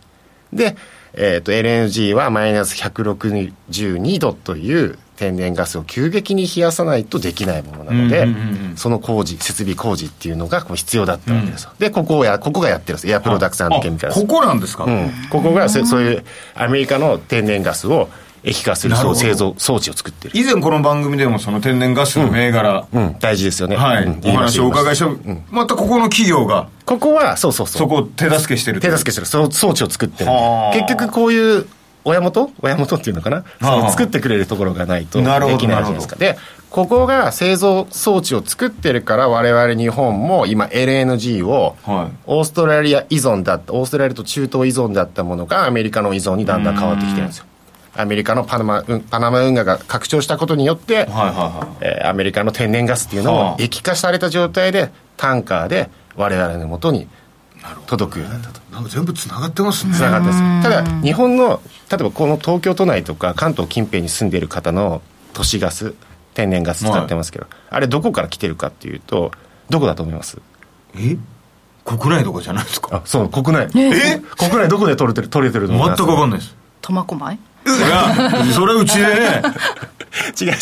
で、えー、と LNG はマイナス162度という天然ガスを急激に冷やさないとできないものなので、うんうんうんうん。その工事設備工事っていうのがこう必要だったわけですよ、でここをやここがやってるんです。エアプロダクツケミカルあここなんですか？うん、ここがせそういうアメリカの天然ガスを液化するなるほど。製造装置を作ってる。以前この番組でもその天然ガスの銘柄、うん、大事ですよね。はい、うんお話をお伺いした、う。ん。またここの企業が。ここは、そうそうそう。そこを手助けしてる手助けしてる。そう装置を作ってるはあ。結局こういう、親元？親元っていうのかな、そはあ。の作ってくれるところがないとできなるほどないじゃないですか。で、ここが製造装置を作ってるから我々日本も今 LNG をはい。オーストラリア依存だった、オーストラリアと中東依存だったものがアメリカの依存にだんだん変わってきてるんですよ。アメリカのパナマ、うんパナマ運河が拡張したことによって、はいはいはえーアメリカの天然ガスっていうのはあ。を液化された状態でタンカーで我々のもとに届くようになったと。いなんか全部つながってますね。つながってます。ただ日本の例えばこの東京都内とか関東近辺に住んでいる方の都市ガス天然ガス使ってますけど、あれどこから来てるかっていうとどこだと思います？え？国内とかじゃないですか？あそう国内。え？国内どこで取れてる取れてると思い全ます？く分かんないです。苫小牧？それうちで。ね違う違う。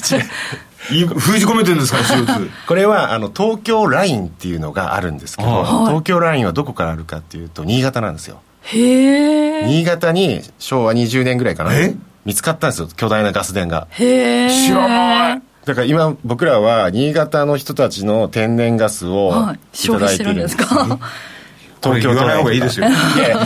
い封じ込めてるんですか？ら CO2 これはあの東京ラインっていうのがあるんですけど、はい。東京ラインはどこからあるかっていうと新潟なんですよ。へえ新潟に昭和20年ぐらいかな？え？見つかったんですよ巨大なガス田が。へえ知らない。だから今僕らは新潟の人たちの天然ガスをはい。てるんですだいてるんですかこれ言わない方がいいですよ。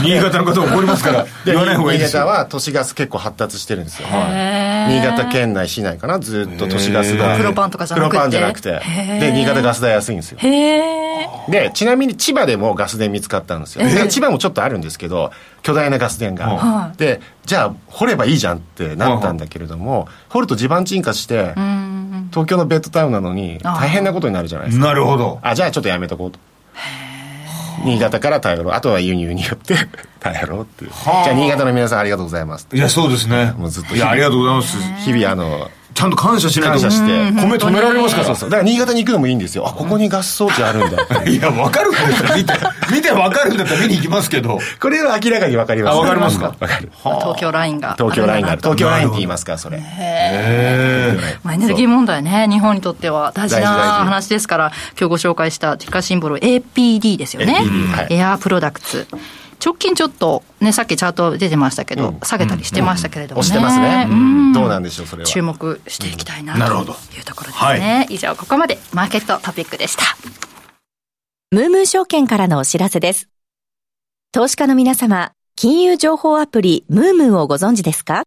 新潟の方怒りますから。で言わない方がいいですよ。新潟は都市ガス結構発達してるんですよ。へー。新潟県内市内かな？ずっと都市ガスが。黒パンとかじゃなくて。黒パンじゃなくて。で新潟ガス代安いんですよ。へえでちなみに千葉でもガス田見つかったんですよ、で千葉もちょっとあるんですけど巨大なガス田が、はい。でじゃあ掘ればいいじゃんってなったんだけれども、掘ると地盤沈下してうん東京のベッドタウンなのに大変なことになるじゃないですか。なるほど。あじゃあちょっとやめとこうと新潟から頼ろう。あとは輸入によって 頼ろうっていう。じゃあ新潟の皆さんありがとうございますいやそうですね。もうずっといやありがとうございます。日々あのちゃんと感謝しないと。感謝して。米止められますからそうそう。だから新潟に行くのもいいんですよ。あここにガス装置あるんだいや分かるんですよ見て。見て分かるんだったら見に行きますけど。これは明らかに分かります。あ分かりますか？分かる。東京ラインが。東京ラインがある。東京ライン。って言いまますからそれ。へまあ、エネルギー問題ね、日本にとっては大事な話ですから、今日ご紹介したティッカーシンボル APD ですよね。APD はい。エアープロダクツ。直近ちょっと、ね、さっきチャート出てましたけど、うん下げたりしてましたけれどもね。押してますねうんどうなんでしょうそれは注目していきたいななるほどというところですね。以上、ここまでマーケットトピックでした。ムームー証券からのお知らせです。投資家の皆様、金融情報アプリムームーをご存知ですか？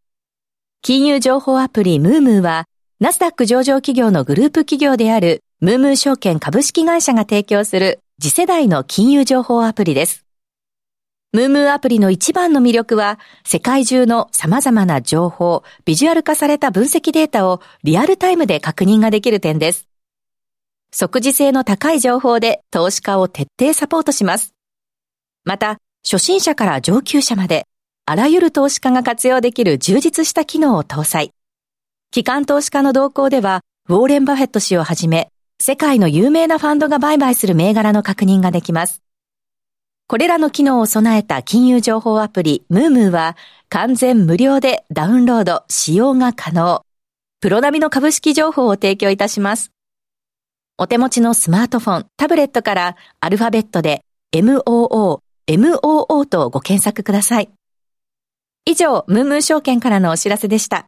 金融情報アプリムームーは、ナスダック上場企業のグループ企業であるムームー証券株式会社が提供する次世代の金融情報アプリです。ムームーアプリの一番の魅力は、世界中の様々な情報、ビジュアル化された分析データをリアルタイムで確認ができる点です。即時性の高い情報で投資家を徹底サポートします。また、初心者から上級者まで、あらゆる投資家が活用できる充実した機能を搭載。機関投資家の動向では、ウォーレン・バフェット氏をはじめ、世界の有名なファンドが売買する銘柄の確認ができます。これらの機能を備えた金融情報アプリ、ムームーは、完全無料でダウンロード、使用が可能。プロ並みの株式情報を提供いたします。お手持ちのスマートフォン、タブレットからアルファベットで MOO、MOO とご検索ください。以上、ムームー証券からのお知らせでした。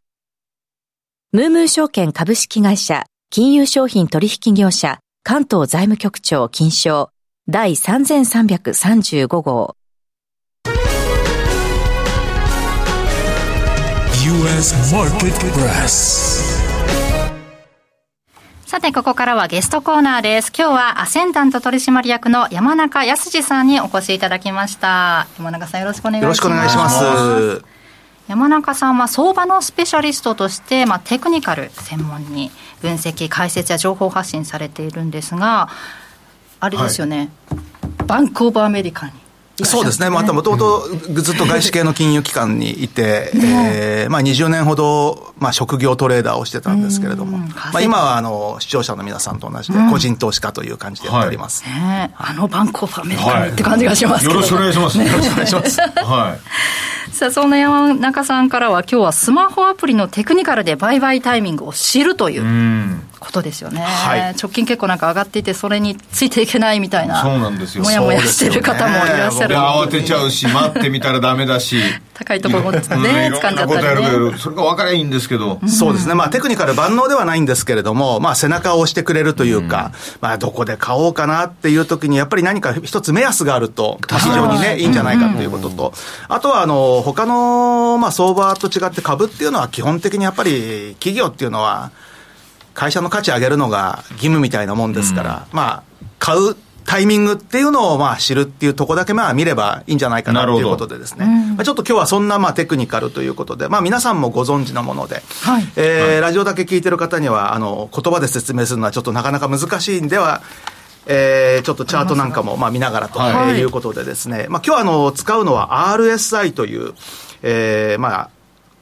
ムームー証券株式会社、金融商品取引業者、関東財務局長金賞、第3335号。U.S. Market Press. さて、ここからはゲストコーナーです。今日はアセンダント取締役の山中康さんにお越しいただきました。山中さんよろしくお願いします。よろしくお願いします。山中さんは相場のスペシャリストとして、まあ、テクニカル専門に分析解説や情報発信されているんですがあれですよね、バンクオブアメリカにそうですね、またもともとずっと外資系の金融機関にいて、えーまあ、20年ほど、まあ、職業トレーダーをしてたんですけれども、うん。まあ、今はあの視聴者の皆さんと同じで、個人投資家という感じでやっております。ね。あのバンクオブアメリカにって感じがしますけど、よろしくお願いします。よろしくお願いします。は さあそんな山中さんからは今日はスマホアプリのテクニカルで売買タイミングを知るといい。う。うんことですよね、はい。直近結構なんか上がっていてそれについていけないみたいなそうなんですよ。もやもやしてる方もいらっしゃる。いや、慌てちゃうし、待ってみたらダメだし。高いところでうんね。いろん。掴んじゃったりね。ど、それが分からいいんですけど。そうですね。まあテクニカル万能ではないんですけれども、まあ背中を押してくれるというか、まあどこで買おうかなっていう時にやっぱり何か一つ目安があると非常にね、いいんじゃないかということと、あとはあの、他のまあ相場と違って株っていうのは基本的にやっぱり企業っていうのは会社の価値上げるのが義務みたいなもんですから、まあ買うタイミングっていうのをまあ知るっていうところだけまあ見ればいいんじゃないかなということでですね。まあちょっと今日はそんなまあテクニカルということで、まあ皆さんもご存知のもので、はい。えーラジオだけ聞いてる方には、あの、言葉で説明するのはちょっとなかなか難しいんでは、えーちょっとチャートなんかもまあ見ながらとはい。いうことでですね、まあ今日あの、使うのは RSI という、えーまあ、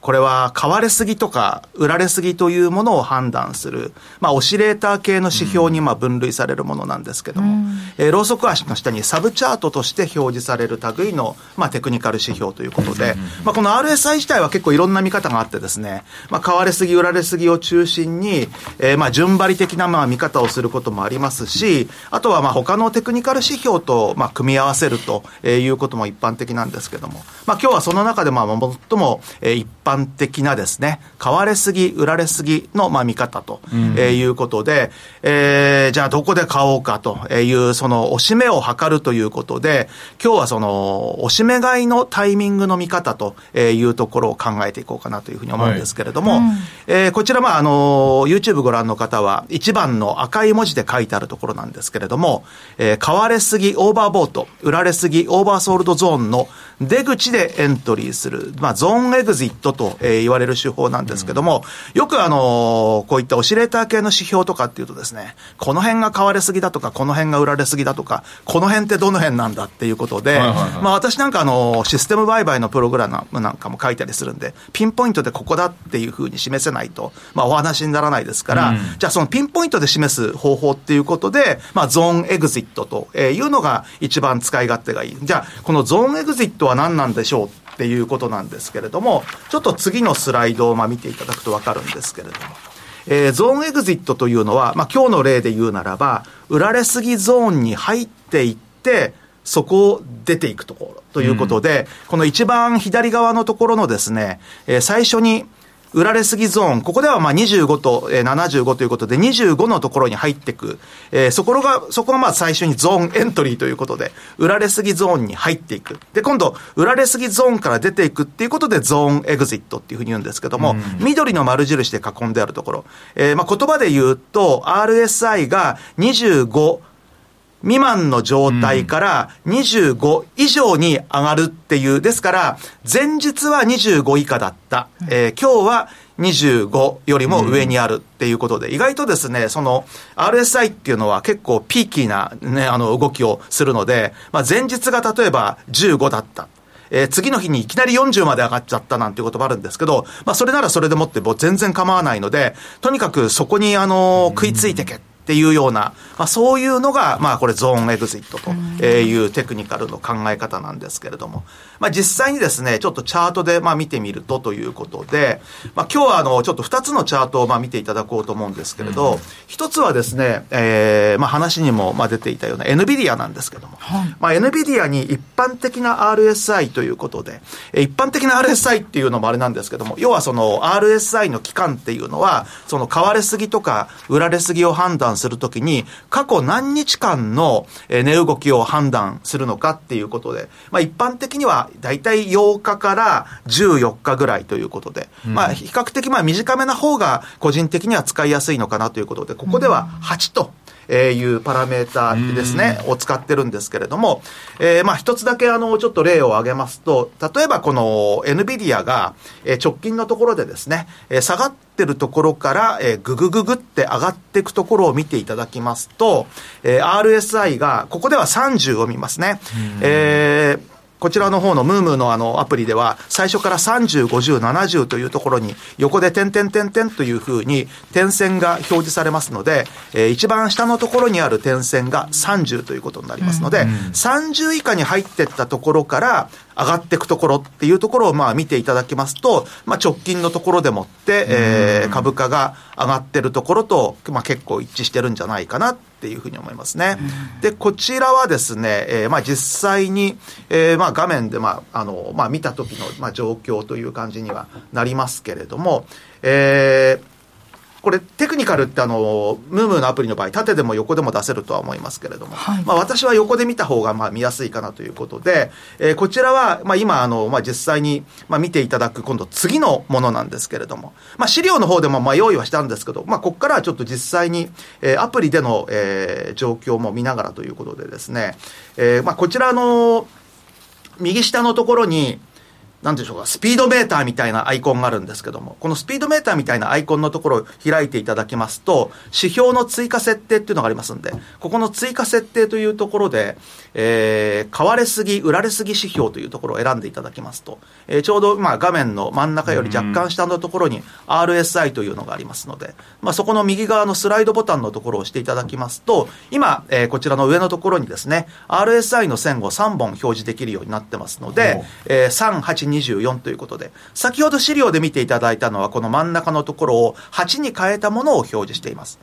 これは買われすぎとか売られすぎというものを判断する、まあ、オシレーター系の指標にまあ分類されるものなんですけども、うん、えー、ローソク足の下にサブチャートとして表示される類の、まあ、テクニカル指標ということで、まあ、この RSI 自体は結構いろんな見方があってですね、まあ、買われすぎ売られすぎを中心に、えー、まあ順張り的なまあ見方をすることもありますしあとはまあ他のテクニカル指標とまあ組み合わせるということも一般的なんですけども、まあ、今日はその中でまあ最も一般的なですね、買われすぎ、売られすぎのまあ見方と、えいうことで、えー、じゃあどこで買おうかという、その押し目を測るということで、今日はその押し目買いのタイミングの見方というところを考えていこうかなというふうに思うんですけれども、はい。うん、えー、こちらまああの、YouTube ご覧の方は1番の赤い文字で書いてあるところなんですけれども、えー、買われすぎオーバーボート、売られすぎオーバーソールドゾーンの出口でエントリーする、まあ、ゾーンエグジットと、えー、言われる手法なんですけども、よくあのー、こういったオシレーター系の指標とかっていうとですね、この辺が買われすぎだとか、この辺が売られすぎだとか、この辺ってどの辺なんだっていうことで、まあ私なんかあの、システム売買のプログラムなんかも書いたりするんで、ピンポイントでここだっていうふうに示せないと、まあお話にならないですから、うん、じゃあそのピンポイントで示す方法っていうことで、まあゾーンエグジットというのが一番使い勝手がいい。じゃあ、このゾーンエグジットは何なんでしょうっていうことなんですけれども、ちょっと次のスライドをまあ見ていただくとわかるんですけれども、えー、ゾーンエグジットというのは、まあ今日の例で言うならば、売られすぎゾーンに入っていって、そこを出ていくところということで、うん、この一番左側のところのですね、えー、最初に売られすぎゾーン、ここではまあ25と、えー、75ということで、25のところに入っていく、えー、そこが、そこがまあ最初にゾーンエントリーということで、売られすぎゾーンに入っていく。で、今度、売られすぎゾーンから出ていくっていうことで、ゾーンエグジットっていうふうに言うんですけども、うん、緑の丸印で囲んであるところ、えー、まあ言葉で言うと、RSI が25、未満の状態から25以上に上がるっていう、ですから、前日は25以下だった。えー、今日は25よりも上にあるっていうことで、意外とですね、その RSI っていうのは結構ピーキーなね、あの動きをするので、まあ前日が例えば15だった。えー、次の日にいきなり40まで上がっちゃったなんていうこともあるんですけど、まあそれならそれでもってもう全然構わないので、とにかくそこにあの、食いついてけっていうような、まあ、そういうのが、まあ、これゾーンエグジットというテクニカルの考え方なんですけれども、まあ、実際にですね、ちょっとチャートで、まあ、見てみるとということで、まあ、今日は、あの、ちょっと2つのチャートを、まあ、見ていただこうと思うんですけれど、一つはですね、えー、まあ、話にも、まあ、出ていたような NVIDIA なんですけども、はい、まあ、NVIDIA に一般的な RSI ということで、一般的な RSI っていうのもあれなんですけども、要はその RSI の期間っていうのは、その買われすぎとか売られすぎを判断するときに、過去何日間の値動きを判断するのかっていうことで、まあ、一般的には大体8日から14日ぐらいということで、うん、まあ、比較的まあ短めな方が個人的には使いやすいのかなということで、ここでは8と。えー、いうパラメーターですね、を使ってるんですけれども、えー、まあ一つだけあの、ちょっと例を挙げますと、例えばこの NVIDIA が、えー、直近のところでですね、えー、下がってるところから、えー、ぐぐぐぐって上がっていくところを見ていただきますと、えー、RSI が、ここでは30を見ますね。えーこちらの方のムームーのあのアプリでは、最初から30、50、70というところに、横で点々点々というふうに点線が表示されますので、えー、一番下のところにある点線が30ということになりますので、うんうん、30以下に入っていったところから、上がっていくところっていうところをまあ見ていただきますと、まあ、直近のところでもって、えー、株価が上がってるところと、まあ、結構一致してるんじゃないかなっていうふうに思いますね。で、こちらはですね、えー、まあ実際に、えー、まあ画面で、まあ、あの、まあ見た時の、まあ、状況という感じにはなりますけれども、えー、これテクニカルってあの、ムームーのアプリの場合、縦でも横でも出せるとは思いますけれども、はい、まあ私は横で見た方がまあ見やすいかなということで、えー、こちらはまあ今あの、まあ実際にまあ見ていただく今度次のものなんですけれども、まあ資料の方でもまあ用意はしたんですけど、まあここからはちょっと実際に、えー、アプリでの、えー、状況も見ながらということでですね、えー、まあこちらの右下のところに、なんでしょうか、スピードメーターみたいなアイコンがあるんですけども、このスピードメーターみたいなアイコンのところを開いていただきますと、指標の追加設定っていうのがありますんで、ここの追加設定というところで、えー、買われすぎ、売られすぎ指標というところを選んでいただきますと、えー、ちょうどまあ画面の真ん中より若干下のところに RSI というのがありますので、まあ、そこの右側のスライドボタンのところを押していただきますと、今、えー、こちらの上のところにですね、RSI の線を3本表示できるようになってますので、えー、3、8、24ということで、先ほど資料で見ていただいたのは、この真ん中のところを8に変えたものを表示しています。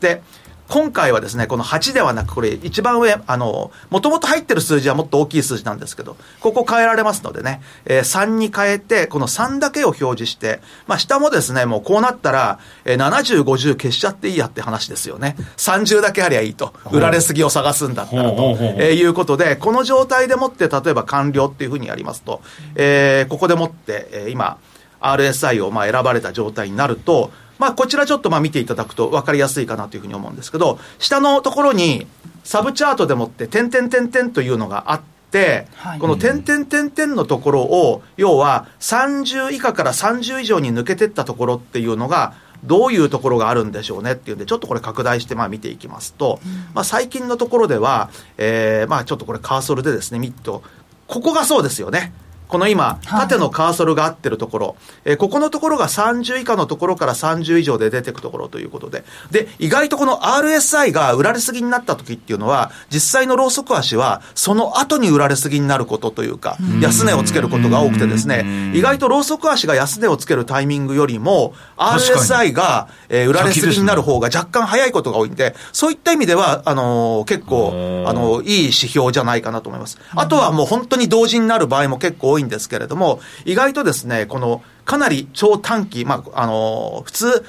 で、今回はですね、この8ではなく、これ一番上、あの、もともと入ってる数字はもっと大きい数字なんですけど、ここ変えられますのでね、えー、3に変えて、この3だけを表示して、まあ下もですね、もうこうなったら、えー、70、50消しちゃっていいやって話ですよね。30だけありゃいいと。売られすぎを探すんだったらと、えー、いうことで、この状態でもって、例えば完了っていうふうにやりますと、えー、ここでもって、えー、今、RSI をまあ選ばれた状態になると、まあ、こちらちょっとまあ見ていただくと分かりやすいかなというふうに思うんですけど、下のところにサブチャートでもって、点々点々というのがあって、はい、この点々点々のところを、要は30以下から30以上に抜けてったところっていうのが、どういうところがあるんでしょうねっていうんで、ちょっとこれ拡大してまあ見ていきますと、うん、まあ最近のところでは、えー、まあちょっとこれカーソルでですね、見ると、ここがそうですよね。この今、縦のカーソルが合ってるところ、はい、えー、ここのところが30以下のところから30以上で出てくところということで、で、意外とこの RSI が売られすぎになった時っていうのは、実際のローソク足は、その後に売られすぎになることというか、安値をつけることが多くてですね、意外とローソク足が安値をつけるタイミングよりも、RSI が、えー、売られすぎになる方が若干早いことが多いんで、そういった意味では、あのー、結構、あのー、いい指標じゃないかなと思います。あとはもう本当に同時になる場合も結構多いんですけれども、意外とですね、このかなり超短期、まあ、あの、普通、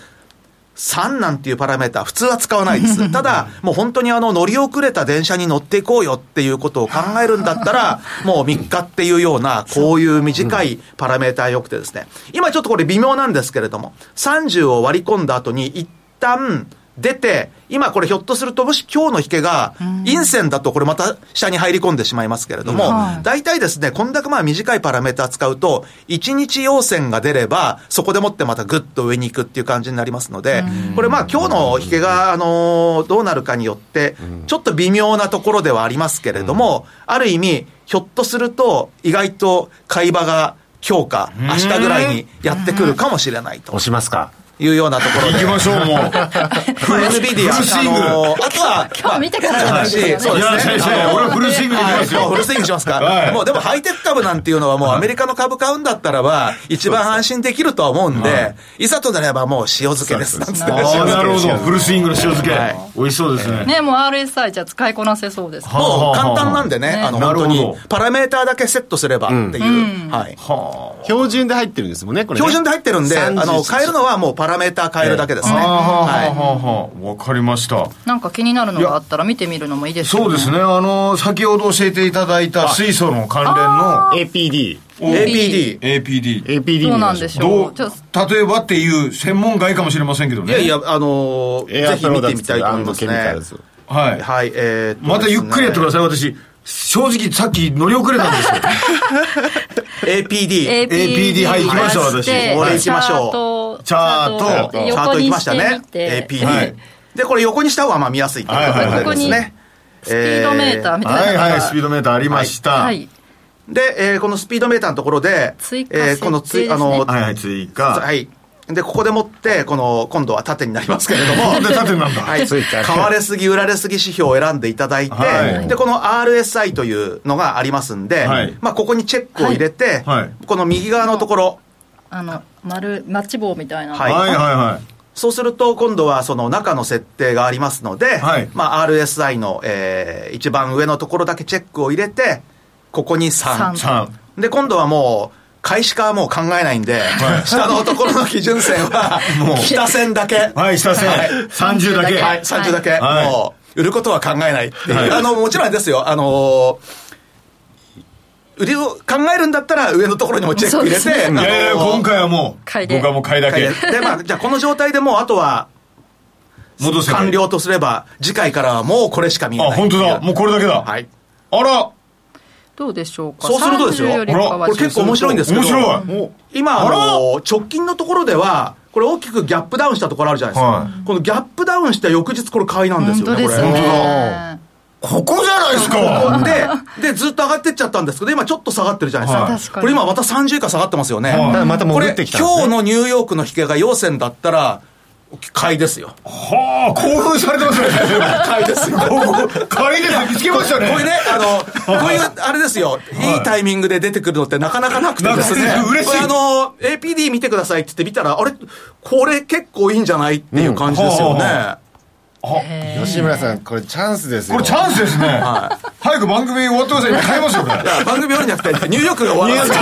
3なんていうパラメータ普通は使わないです。ただ、もう本当にあの乗り遅れた電車に乗っていこうよっていうことを考えるんだったら、もう3日っていうような、こういう短いパラメータ良くてですね、今ちょっとこれ微妙なんですけれども、30を割り込んだ後に一旦、出て、今これひょっとすると、もし今日の引けが陰線だとこれまた下に入り込んでしまいますけれども、大体ですね、こんだけまあ短いパラメータ使うと、1日陽線が出れば、そこでもってまたぐっと上に行くっていう感じになりますので、これまあ今日の引けが、あの、どうなるかによって、ちょっと微妙なところではありますけれども、ある意味、ひょっとすると、意外と買い場が今日か明日ぐらいにやってくるかもしれないと。押しますかいうようなところで。行きましょう、もう。NVIDIA、あの、あとは、今日見てからの話そうですね。俺はフルスイングできますよ。フルスイングしますか。もうでもハイテク株なんていうのはもうアメリカの株買うんだったらば、一番安心できるとは思うんで、いざとなればもう塩漬けです。ああ、なるほど。フルスイングの塩漬け。美味しそうですね。ね、もう RSI じゃ使いこなせそうです。もう簡単なんでね、あの、本当に、パラメーターだけセットすればっていう。はい。標準で入ってるんですもんね、これ。標準で入ってるんで、あの、変えるのはもうパラメーター変えるだけですね。はい。わかりました。なんか気になるのがあったら見てみるのもいいですね。そうですね。あの、先ほど教えていただいた水素の関連の APD。APD。APD。APD。そうなんでしょう。例えばっていう専門外かもしれませんけどね。いやいや、あのぜひ見てみたいと思いますね。はい。はい。えまたゆっくりやってください、私。正直さっき乗り遅れたんですよ。APD。APD、はい、行きましょう、私。俺行きましょう。チャート。チャート行きましたね。APD。で、これ横にした方がまあ見やすいということですね。スピードメーターみたいな。はいはい、スピードメーターありました。はい。で、えー、このスピードメーターのところで、追加、えー、このつ、あの、はいはい、追加。はい。で、ここでもって、この、今度は縦になりますけれども。で、縦なんだ。はい。買われすぎ、売られすぎ指標を選んでいただいて、はい、で、この RSI というのがありますんで、はい、まあ、ここにチェックを入れて、はい、この右側のところ。あの、丸、マッチ棒みたいな。はい、はい、はいはい。そうすると、今度はその中の設定がありますので、はい、まあ、RSI の、えー、一番上のところだけチェックを入れて、ここに3。3で、今度はもう、開始化はもう考えないんで、はい、下のところの基準線は、もう、下線だけ。はい、下線。はい、30だけ。はい、30だけ。はい、もう、売ることは考えない。っていう。はい、あの、もちろんですよ。あの売りを考えるんだったら上のところにもチェック入れて、ね、いやいや今回はもう僕はもう買いだけ。で。まあじゃあこの状態でもうあとは戻せ完了とすれば次回からはもうこれしか見えない。あ本当だ。もうこれだけだ。はい。あらどうでしょうか？そうするとですよ。30よこれ結構面白いんですけど。面白い。今あの直近のところではこれ大きくギャップダウンしたところあるじゃないですか、はこのギャップダウンした翌日これ買いなんですよねこれ本当ですね。ここじゃないですか。で、で、ずっと上がってっちゃったんですけど、今ちょっと下がってるじゃないですか。はい確かに。これ今また30以下下がってますよね。はい。またこれ、潜ってきね。今日のニューヨークの引けが陽線だったら、買いですよ。はあ興奮されてますね買いですよ。買いで見つけましたねこれね、あの、こういう、あれですよ、いいタイミングで出てくるのってなかなかなくてですね嬉しいこれあの、APD 見てくださいって言って見たら、あれ、これ結構いいんじゃないっていう感じですよね。吉村さんこれチャンスですよこれチャンスですね早く番組終わってください今買いますよこれ番組終わるんじゃなくて、ニューヨークが終わらな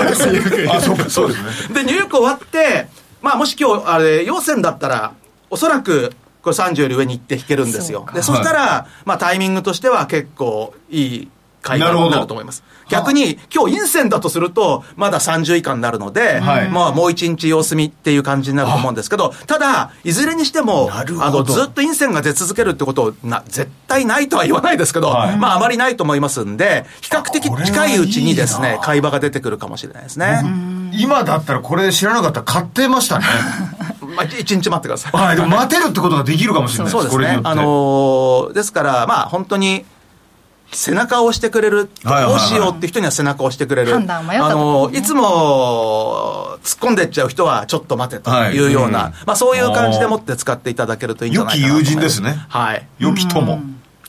いあそうかそうですねで、ニューヨーク終わって、まあ、もし今日、あれ、陽線だったら、おそらく、これ30より上に行って引けるんですよ。で、そしたら、まあ、タイミングとしては結構いい買いになると思います。逆に、今日陰線だとすると、まだ30以下になるので、はい。まあ、もう一日様子見っていう感じになると思うんですけど、ただ、いずれにしても、あの、ずっと陰線が出続けるってことをな、絶対ないとは言わないですけど、はい。まあ、あまりないと思いますんで、比較的近いうちにですね、買い場が出てくるかもしれないですね。今だったらこれ知らなかったら買ってましたねまあ、一日待ってください。はいでも待てるってことができるかもしれないそうですこれによ。ってねあのーですから、まあ、本当に、背中を押してくれる、はいはいはいどうしようって人には背中を押してくれる。判断を迷ったあのーいつも、突っ込んでっちゃう人は、ちょっと待てというような、はいうんまあ、そういう感じでもって使っていただけるといいんじゃないかなと思います。良き友人ですねはい。良き友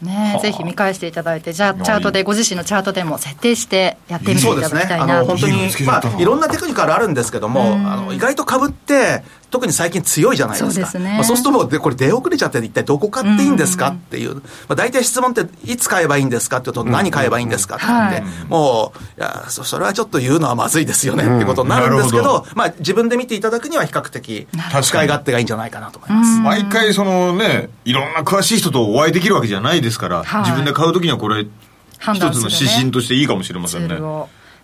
ね。ぜひ見返していただいてじゃあチャートでご自身のチャートでも設定してやってみていそうですね。ただきたいな。あの、本当いいのにまあ、いろんなテクニカルあるんですけども、あの、意外と株って、特に最近強いじゃないですか。そうですね。まあ、そうするともう、で、これ出遅れちゃって、一体どこ買っていいんですかっていう。まあ、大体質問って、いつ買えばいいんですかって言うと、何買えばいいんですかって言って、はい。もう、いや、そそれはちょっと言うのはまずいですよねってことになるんですけなるど、まあ、自分で見ていただくには比較的、使い勝手がいいんじゃないかなと思います。毎回そのねいろんな詳しい人とお会いできるわけじゃないですから、はい。自分で買う時にはこれ判一つの指針としていいかもしれませんね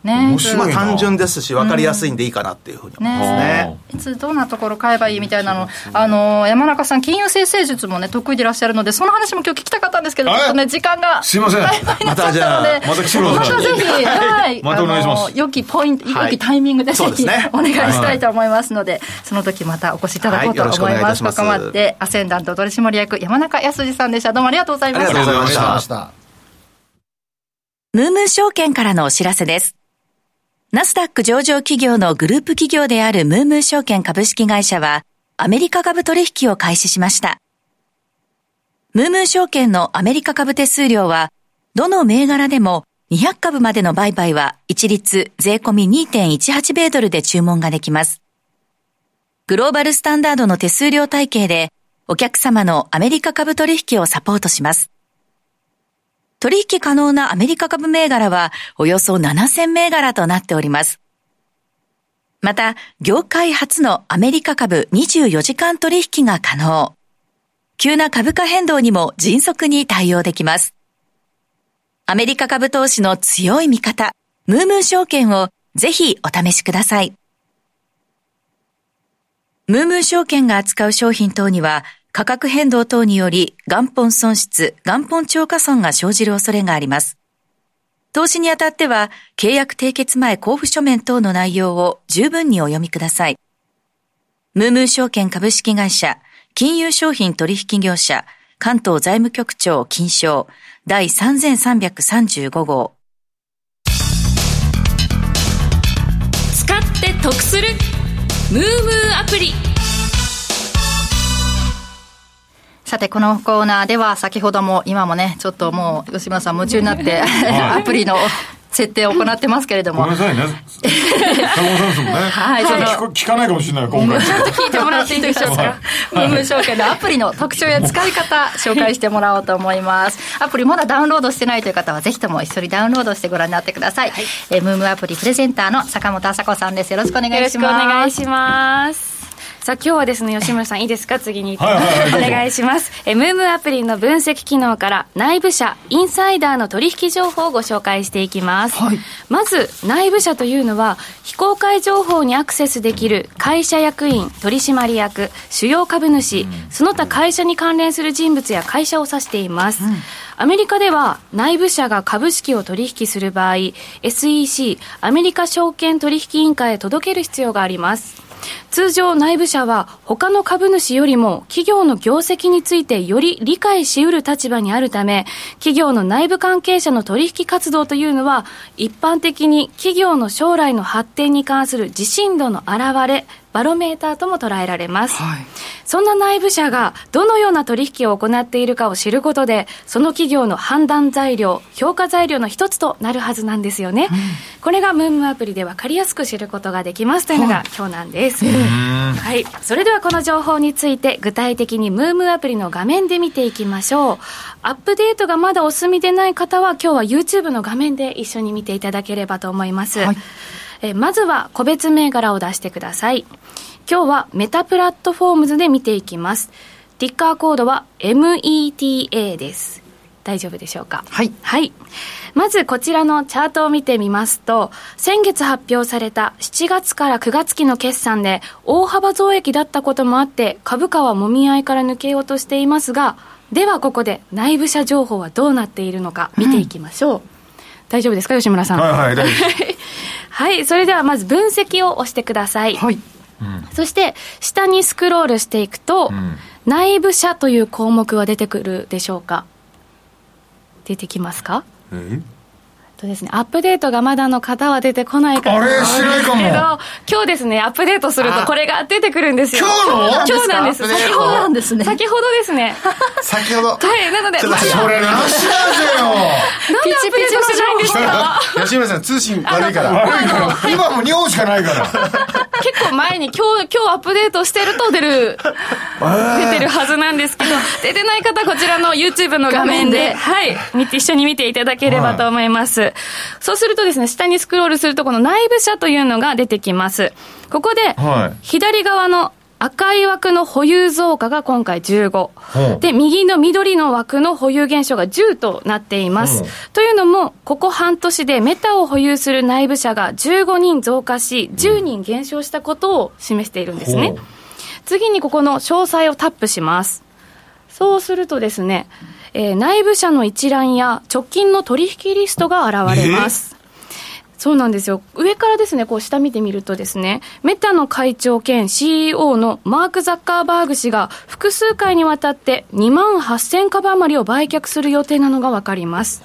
ね。まあ、な単純ですし、分かりやすいんでいいかなっていうふうに思いますね。ねいつどんなところ買えばいいみたいなの、あの山中さん、金融生成術もね、得意でいらっしゃるので、その話も今日聞きたかったんですけど、ちょっとね、時間がすいません。いっぱいになっちゃったので、また来てくださいまたぜひ、はい、またお願いします。あの良きポイント、はい。良きタイミングでぜひ、お願いしたいと思いますので、その時またお越しいただこうと思い。ます。願いいたします。ここまで、アセンダント取締役、山中康さんでした。どうもありがとうございました。ありがとうございました。ありがとうございました。ムームー証券からのお知らせです。ナスダック上場企業のグループ企業であるムームー証券株式会社は、アメリカ株取引を開始しました。ムームー証券のアメリカ株手数料は、どの銘柄でも200株までの売買は一律税込2.18米ドルで注文ができます。グローバルスタンダードの手数料体系で、お客様のアメリカ株取引をサポートします。取引可能なアメリカ株銘柄はおよそ7000銘柄となっております。また、業界初のアメリカ株24時間取引が可能。急な株価変動にも迅速に対応できます。アメリカ株投資の強い味方、ムームー証券をぜひお試しください。ムームー証券が扱う商品等には価格変動等により元本損失、元本超過損が生じる恐れがあります。投資にあたっては契約締結前交付書面等の内容を十分にお読みください。ムームー証券株式会社、金融商品取引業者、関東財務局長金賞第3335号。使って得するムームーアプリさて、このコーナーでは、先ほども、今もね、ちょっともう、吉村さん夢中になって、アプリの設定を行ってますけれども。ごめんなさいね坂本さんですもんねはいその聞かないかもしれない今回ちょっと聞いてもらっていいでしょうか。ムームー証券のアプリの特徴や使い方、紹介してもらおうと思います。アプリまだダウンロードしてないという方は、ぜひとも一緒にダウンロードしてご覧になってください。えームームーアプリプレゼンターの坂本麻子さんです。よろしくお願いします。よろしくお願いしますさあ今日はですね吉村さんいいですか？次に、はいはいはいお願いします。えムームアプリの分析機能から内部社インサイダーの取引情報をご紹介していきます、まず内部社というのは非公開情報にアクセスできる会社役員取締役主要株主、その他会社に関連する人物や会社を指しています、アメリカでは内部社が株式を取引する場合 SEC アメリカ証券取引委員会へ届ける必要があります通常内部者は他の株主よりも企業の業績についてより理解しうる立場にあるため企業の内部関係者の取引活動というのは一般的に企業の将来の発展に関する自信度の表れバロメーターとも捉えられます、そんな内部者がどのような取引を行っているかを知ることでその企業の判断材料評価材料の一つとなるはずなんですよね、これがムームアプリで分かりやすく知ることができますというのが今日なんです、はい、それではこの情報について具体的にムームアプリの画面で見ていきましょう。アップデートがまだお済みでない方は今日は YouTube の画面で一緒に見ていただければと思います、えまずは個別銘柄を出してください今日はメタプラットフォームズで見ていきますティッカーコードは META です大丈夫でしょうか？はいはい。まずこちらのチャートを見てみますと、先月発表された7月から9月期の決算で大幅増益だったこともあって、株価はもみ合いから抜けようとしていますが、ではここで内部者情報はどうなっているのか見ていきましょう。大丈夫ですか吉村さん？はいはい大丈夫 はい、それではまず分析を押してください。はい。そして、下にスクロールしていくと、内部者という項目は出てくるでしょうか？出てきますか？え？とですね、アップデートがまだの方は出てこないかあれ？しないけど、今日ですね、アップデートするとこれが出てくるんですよ。今日の？今日なんです。先ほどなんですね先ほどですね。先ほど。はい、なので、ちょっとそれなしだぜよ。なんでアップデートしないんですか？吉村さん通信悪いから。今もう2本しかないから。結構前に今日、今日アップデートしてると出る、出てるはずなんですけど、出てない方はこちらの YouTube の画面で、はい、見て、一緒に見ていただければと思います。そうするとですね、下にスクロールするとこの内部者というのが出てきます。ここで、はい左側の赤い枠の保有増加が今回15。うで、右の緑の枠の保有減少が10となっていますうん。というのも、ここ半年でメタを保有する内部者が15人増加し、10人減少したことを示しているんですねほう。次にここの詳細をタップします。そうするとですね、えー内部者の一覧や直近の取引リストが現れます。そうなんですよ。上からですね、こう下見てみるとですね、メタの会長兼 CEO のマーク・ザッカーバーグ氏が複数回にわたって2万8000株余りを売却する予定なのがわかります。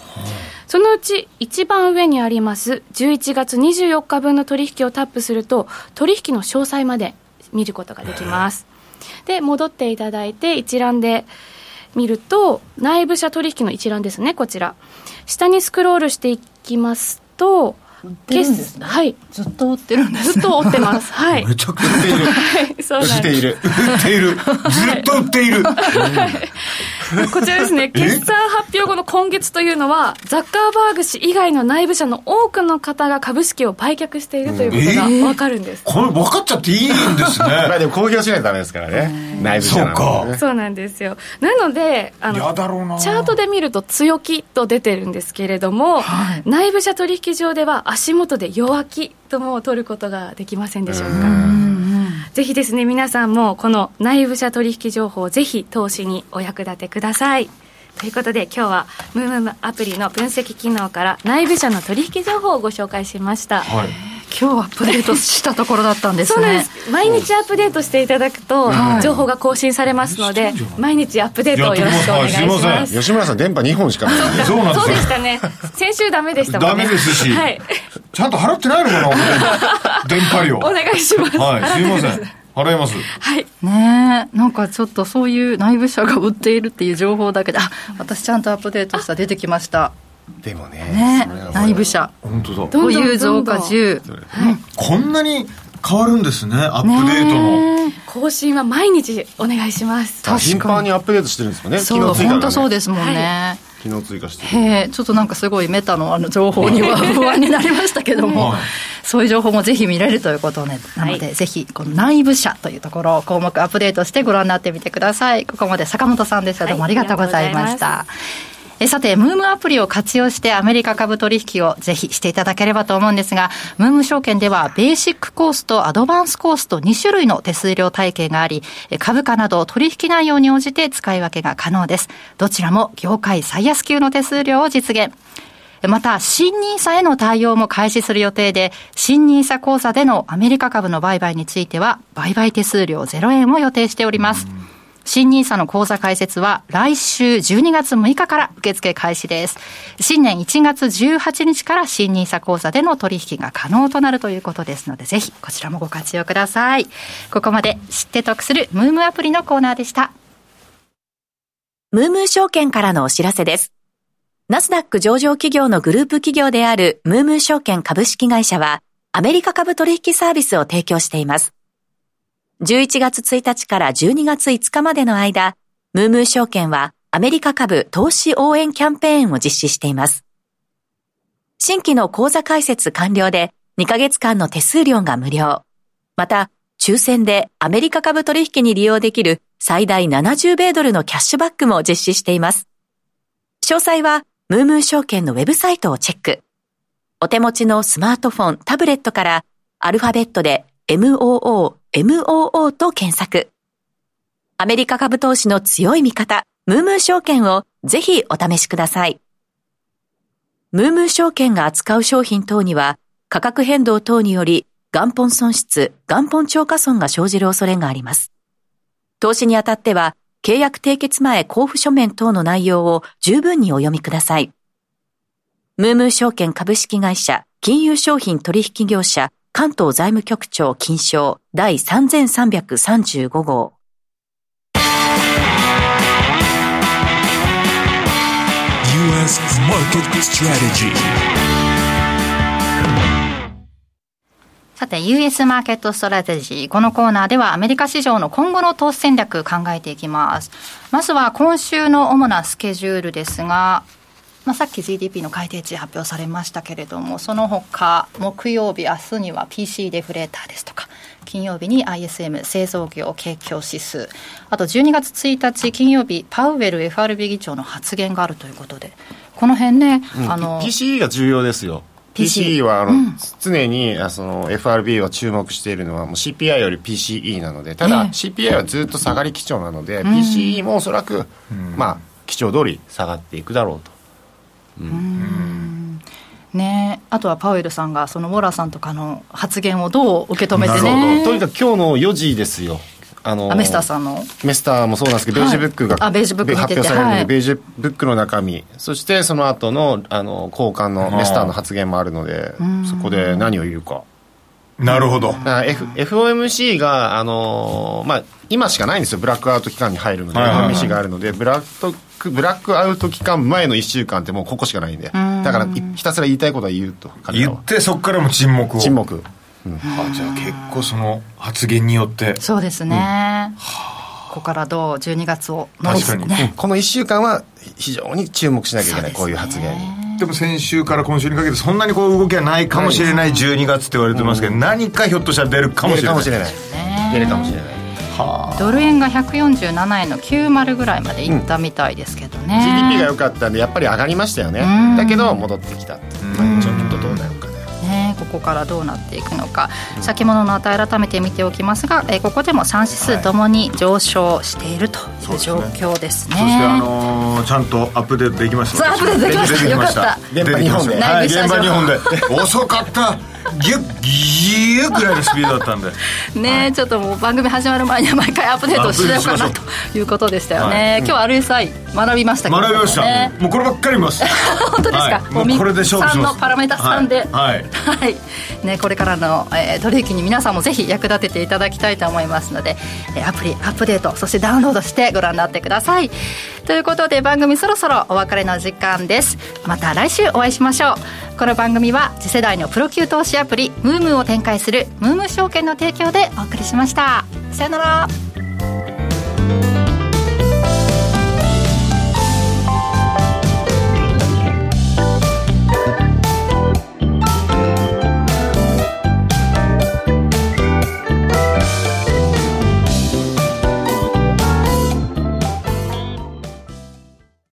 そのうち一番上にあります11月24日分の取引をタップすると取引の詳細まで見ることができます。で、戻っていただいて一覧で見ると内部者取引の一覧ですね、こちら。下にスクロールしていきますと、てるんですねはい。ずっと売ってるんですずっと追ってます。はい。めちゃくちゃ売っているはい、そうなんです。している売っているずっと売っている こちらですね、決算発表後の今月というのは、ザッカーバーグ氏以外の内部者の多くの方が株式を売却しているということがわかるんです。これ分かっちゃっていいんです まあねでも公表しないとダメですからね。内部者なのでね。そうなんですよ。なので、あ嫌の、チャートで見ると強気と出てるんですけれども、内部者取引上では足元で弱気とも取ることができませんでしょうか。ぜひですね、皆さんもこの内部者取引情報をぜひ投資にお役立てください。ということで今日はムームームアプリの分析機能から内部者の取引情報をご紹介しました。はい今日アップデートしたところだったんですねそうなんです。毎日アップデートしていただくと、情報が更新されますので、毎日アップデートをよろしくお願いします。吉村さん電波2本しかないそうそうなんですよでしたね。先週ダメでしたもんね。ダメですしはい。ちゃんと払ってないのかな電波料お願いします。はいすいません払いますはい。ねえなんかちょっとそういう内部者が売っているっていう情報だけであ私ちゃんとアップデートした出てきましたでもねね内部者。本当だどんど保ん有増加どん。どん。10こんなに変わるんですねアップデートの。更新は毎日お願いします。頻繁にアップデートしてるんですもんねそう本当そうでですもんね、昨日追加してちょっとなんかすごいメタのあの情報には不安になりましたけども、はい。そういう情報もぜひ見れるということね。なので、はい、ぜひこの内部社というところを項目アップデートしてご覧になってみてください。ここまで坂本さんでした。どうもありがとうございました、はいえさて、ムームアプリを活用してアメリカ株取引をぜひしていただければと思うんですが、ムーム証券ではベーシックコースとアドバンスコースと2種類の手数料体系があり、株価など取引内容に応じて使い分けが可能です。どちらも業界最安級の手数料を実現。また、新ニーサへの対応も開始する予定で、新ニーサ口座でのアメリカ株の売買については、売買手数料0円を予定しております。新 nisa の口座開設は来週12月6日から受付開始です。新年1月18日から新 nisa 口座での取引が可能となるということですので、ぜひこちらもご活用ください。ここまで知って得するムームアプリのコーナーでした。ムームー証券からのお知らせです。ナスダック上場企業のグループ企業であるムームー証券株式会社は、アメリカ株取引サービスを提供しています。11月1日から12月5日までの間、ムームー証券はアメリカ株投資応援キャンペーンを実施しています。新規の口座開設完了で2ヶ月間の手数料が無料。また、抽選でアメリカ株取引に利用できる最大70米ドルのキャッシュバックも実施しています。詳細は、ムームー証券のウェブサイトをチェック。お手持ちのスマートフォン、タブレットから、アルファベットで MOO MOO と検索。アメリカ株投資の強い味方、ムームー証券をぜひお試しください。ムームー証券が扱う商品等には価格変動等により元本損失、元本超過損が生じる恐れがあります。投資にあたっては契約締結前交付書面等の内容を十分にお読みください。ムームー証券株式会社金融商品取引業者関東財務局長金賞第3335号。US Market Strategy さて、US マーケットストラテジー。このコーナーではアメリカ市場の今後の投資戦略考えていきます。まずは今週の主なスケジュールですが、まあ、さっき GDP の改定値発表されましたけれどもその他木曜日明日には PC デフレーターですとか金曜日に ISM 製造業景況指数あと12月1日金曜日パウエル FRB 議長の発言があるということでこの辺ね、うん、あの PCE が重要ですよ。PCE はあの、うん、常にその FRB は注目しているのはもう CPI より PCE なのでただ、えー、CPI はずっと下がり基調なので、うん、PCE もおそらく、うん、まあ基調通り下がっていくだろうとうん。ね、あとはパウエルさんがそのウォラさんとかの発言をどう受け止めてね。とにかく今日の4時ですよ。あのメスターさんの。メスターもそうなんですけど、ベージュブックが、はい、ベージュブック発表されるので、はい、ベージュブックの中身。そしてその後のあの交換のメスターの発言もあるのでそこで何を言うかなるほど、F、FOMC が、あのー、まあ、今しかないんですよ。ブラックアウト期間に入るので、FOMC があるのでブラッククブラックアウト期間前の1週間ってもうここしかないんで。だからひたすら言いたいことは言うと言ってそこからも沈黙を。沈黙、うん、あじゃあ結構その発言によって。そうですね、うん、ここからどう12月を確かに、ね、この1週間は非常に注目しなきゃいけない、こういう発言にでも先週から今週にかけてそんなにこう動きはないかもしれない12月って言われてますけど、何かひょっとしたら出るかもしれない。出るかもしれない出るかもしれない。ドル円が147円の90ぐらいまでいったみたいですけどね、うん、GDP が良かったんでやっぱり上がりましたよね。だけど戻ってきた。っとどうなるかね、ここからどうなっていくのか、先物の値改めて見ておきますが、えここでも3指数ともに上昇しているという状況ですね。そ、ね、して、あのー、ちゃんとアップデートできました。アップデートできました。よかった。現場日本で。はい、現場日本で。遅かった。ギュッギュッぐらいのスピードだったんで。ね、はい、ちょっともう番組始まる前には毎回アップデートしようかなということでしたよね、はい、今日は RSI 学びましたけど、ね、学びました。もうこればっかり見ます。本当ですか、はい、もうこれで勝負します。のパラメータ3で。はい、はい。ね、これからの、えー、取引に皆さんもぜひ役立てていただきたいと思いますので、えー、アプリアップデートそしてダウンロードしてご覧になってくださいということで番組そろそろお別れの時間です。また来週お会いしましょう。この番組は次世代のプロ級投資アプリムームーを展開するムーム証券の提供でお送りしました。さよなら。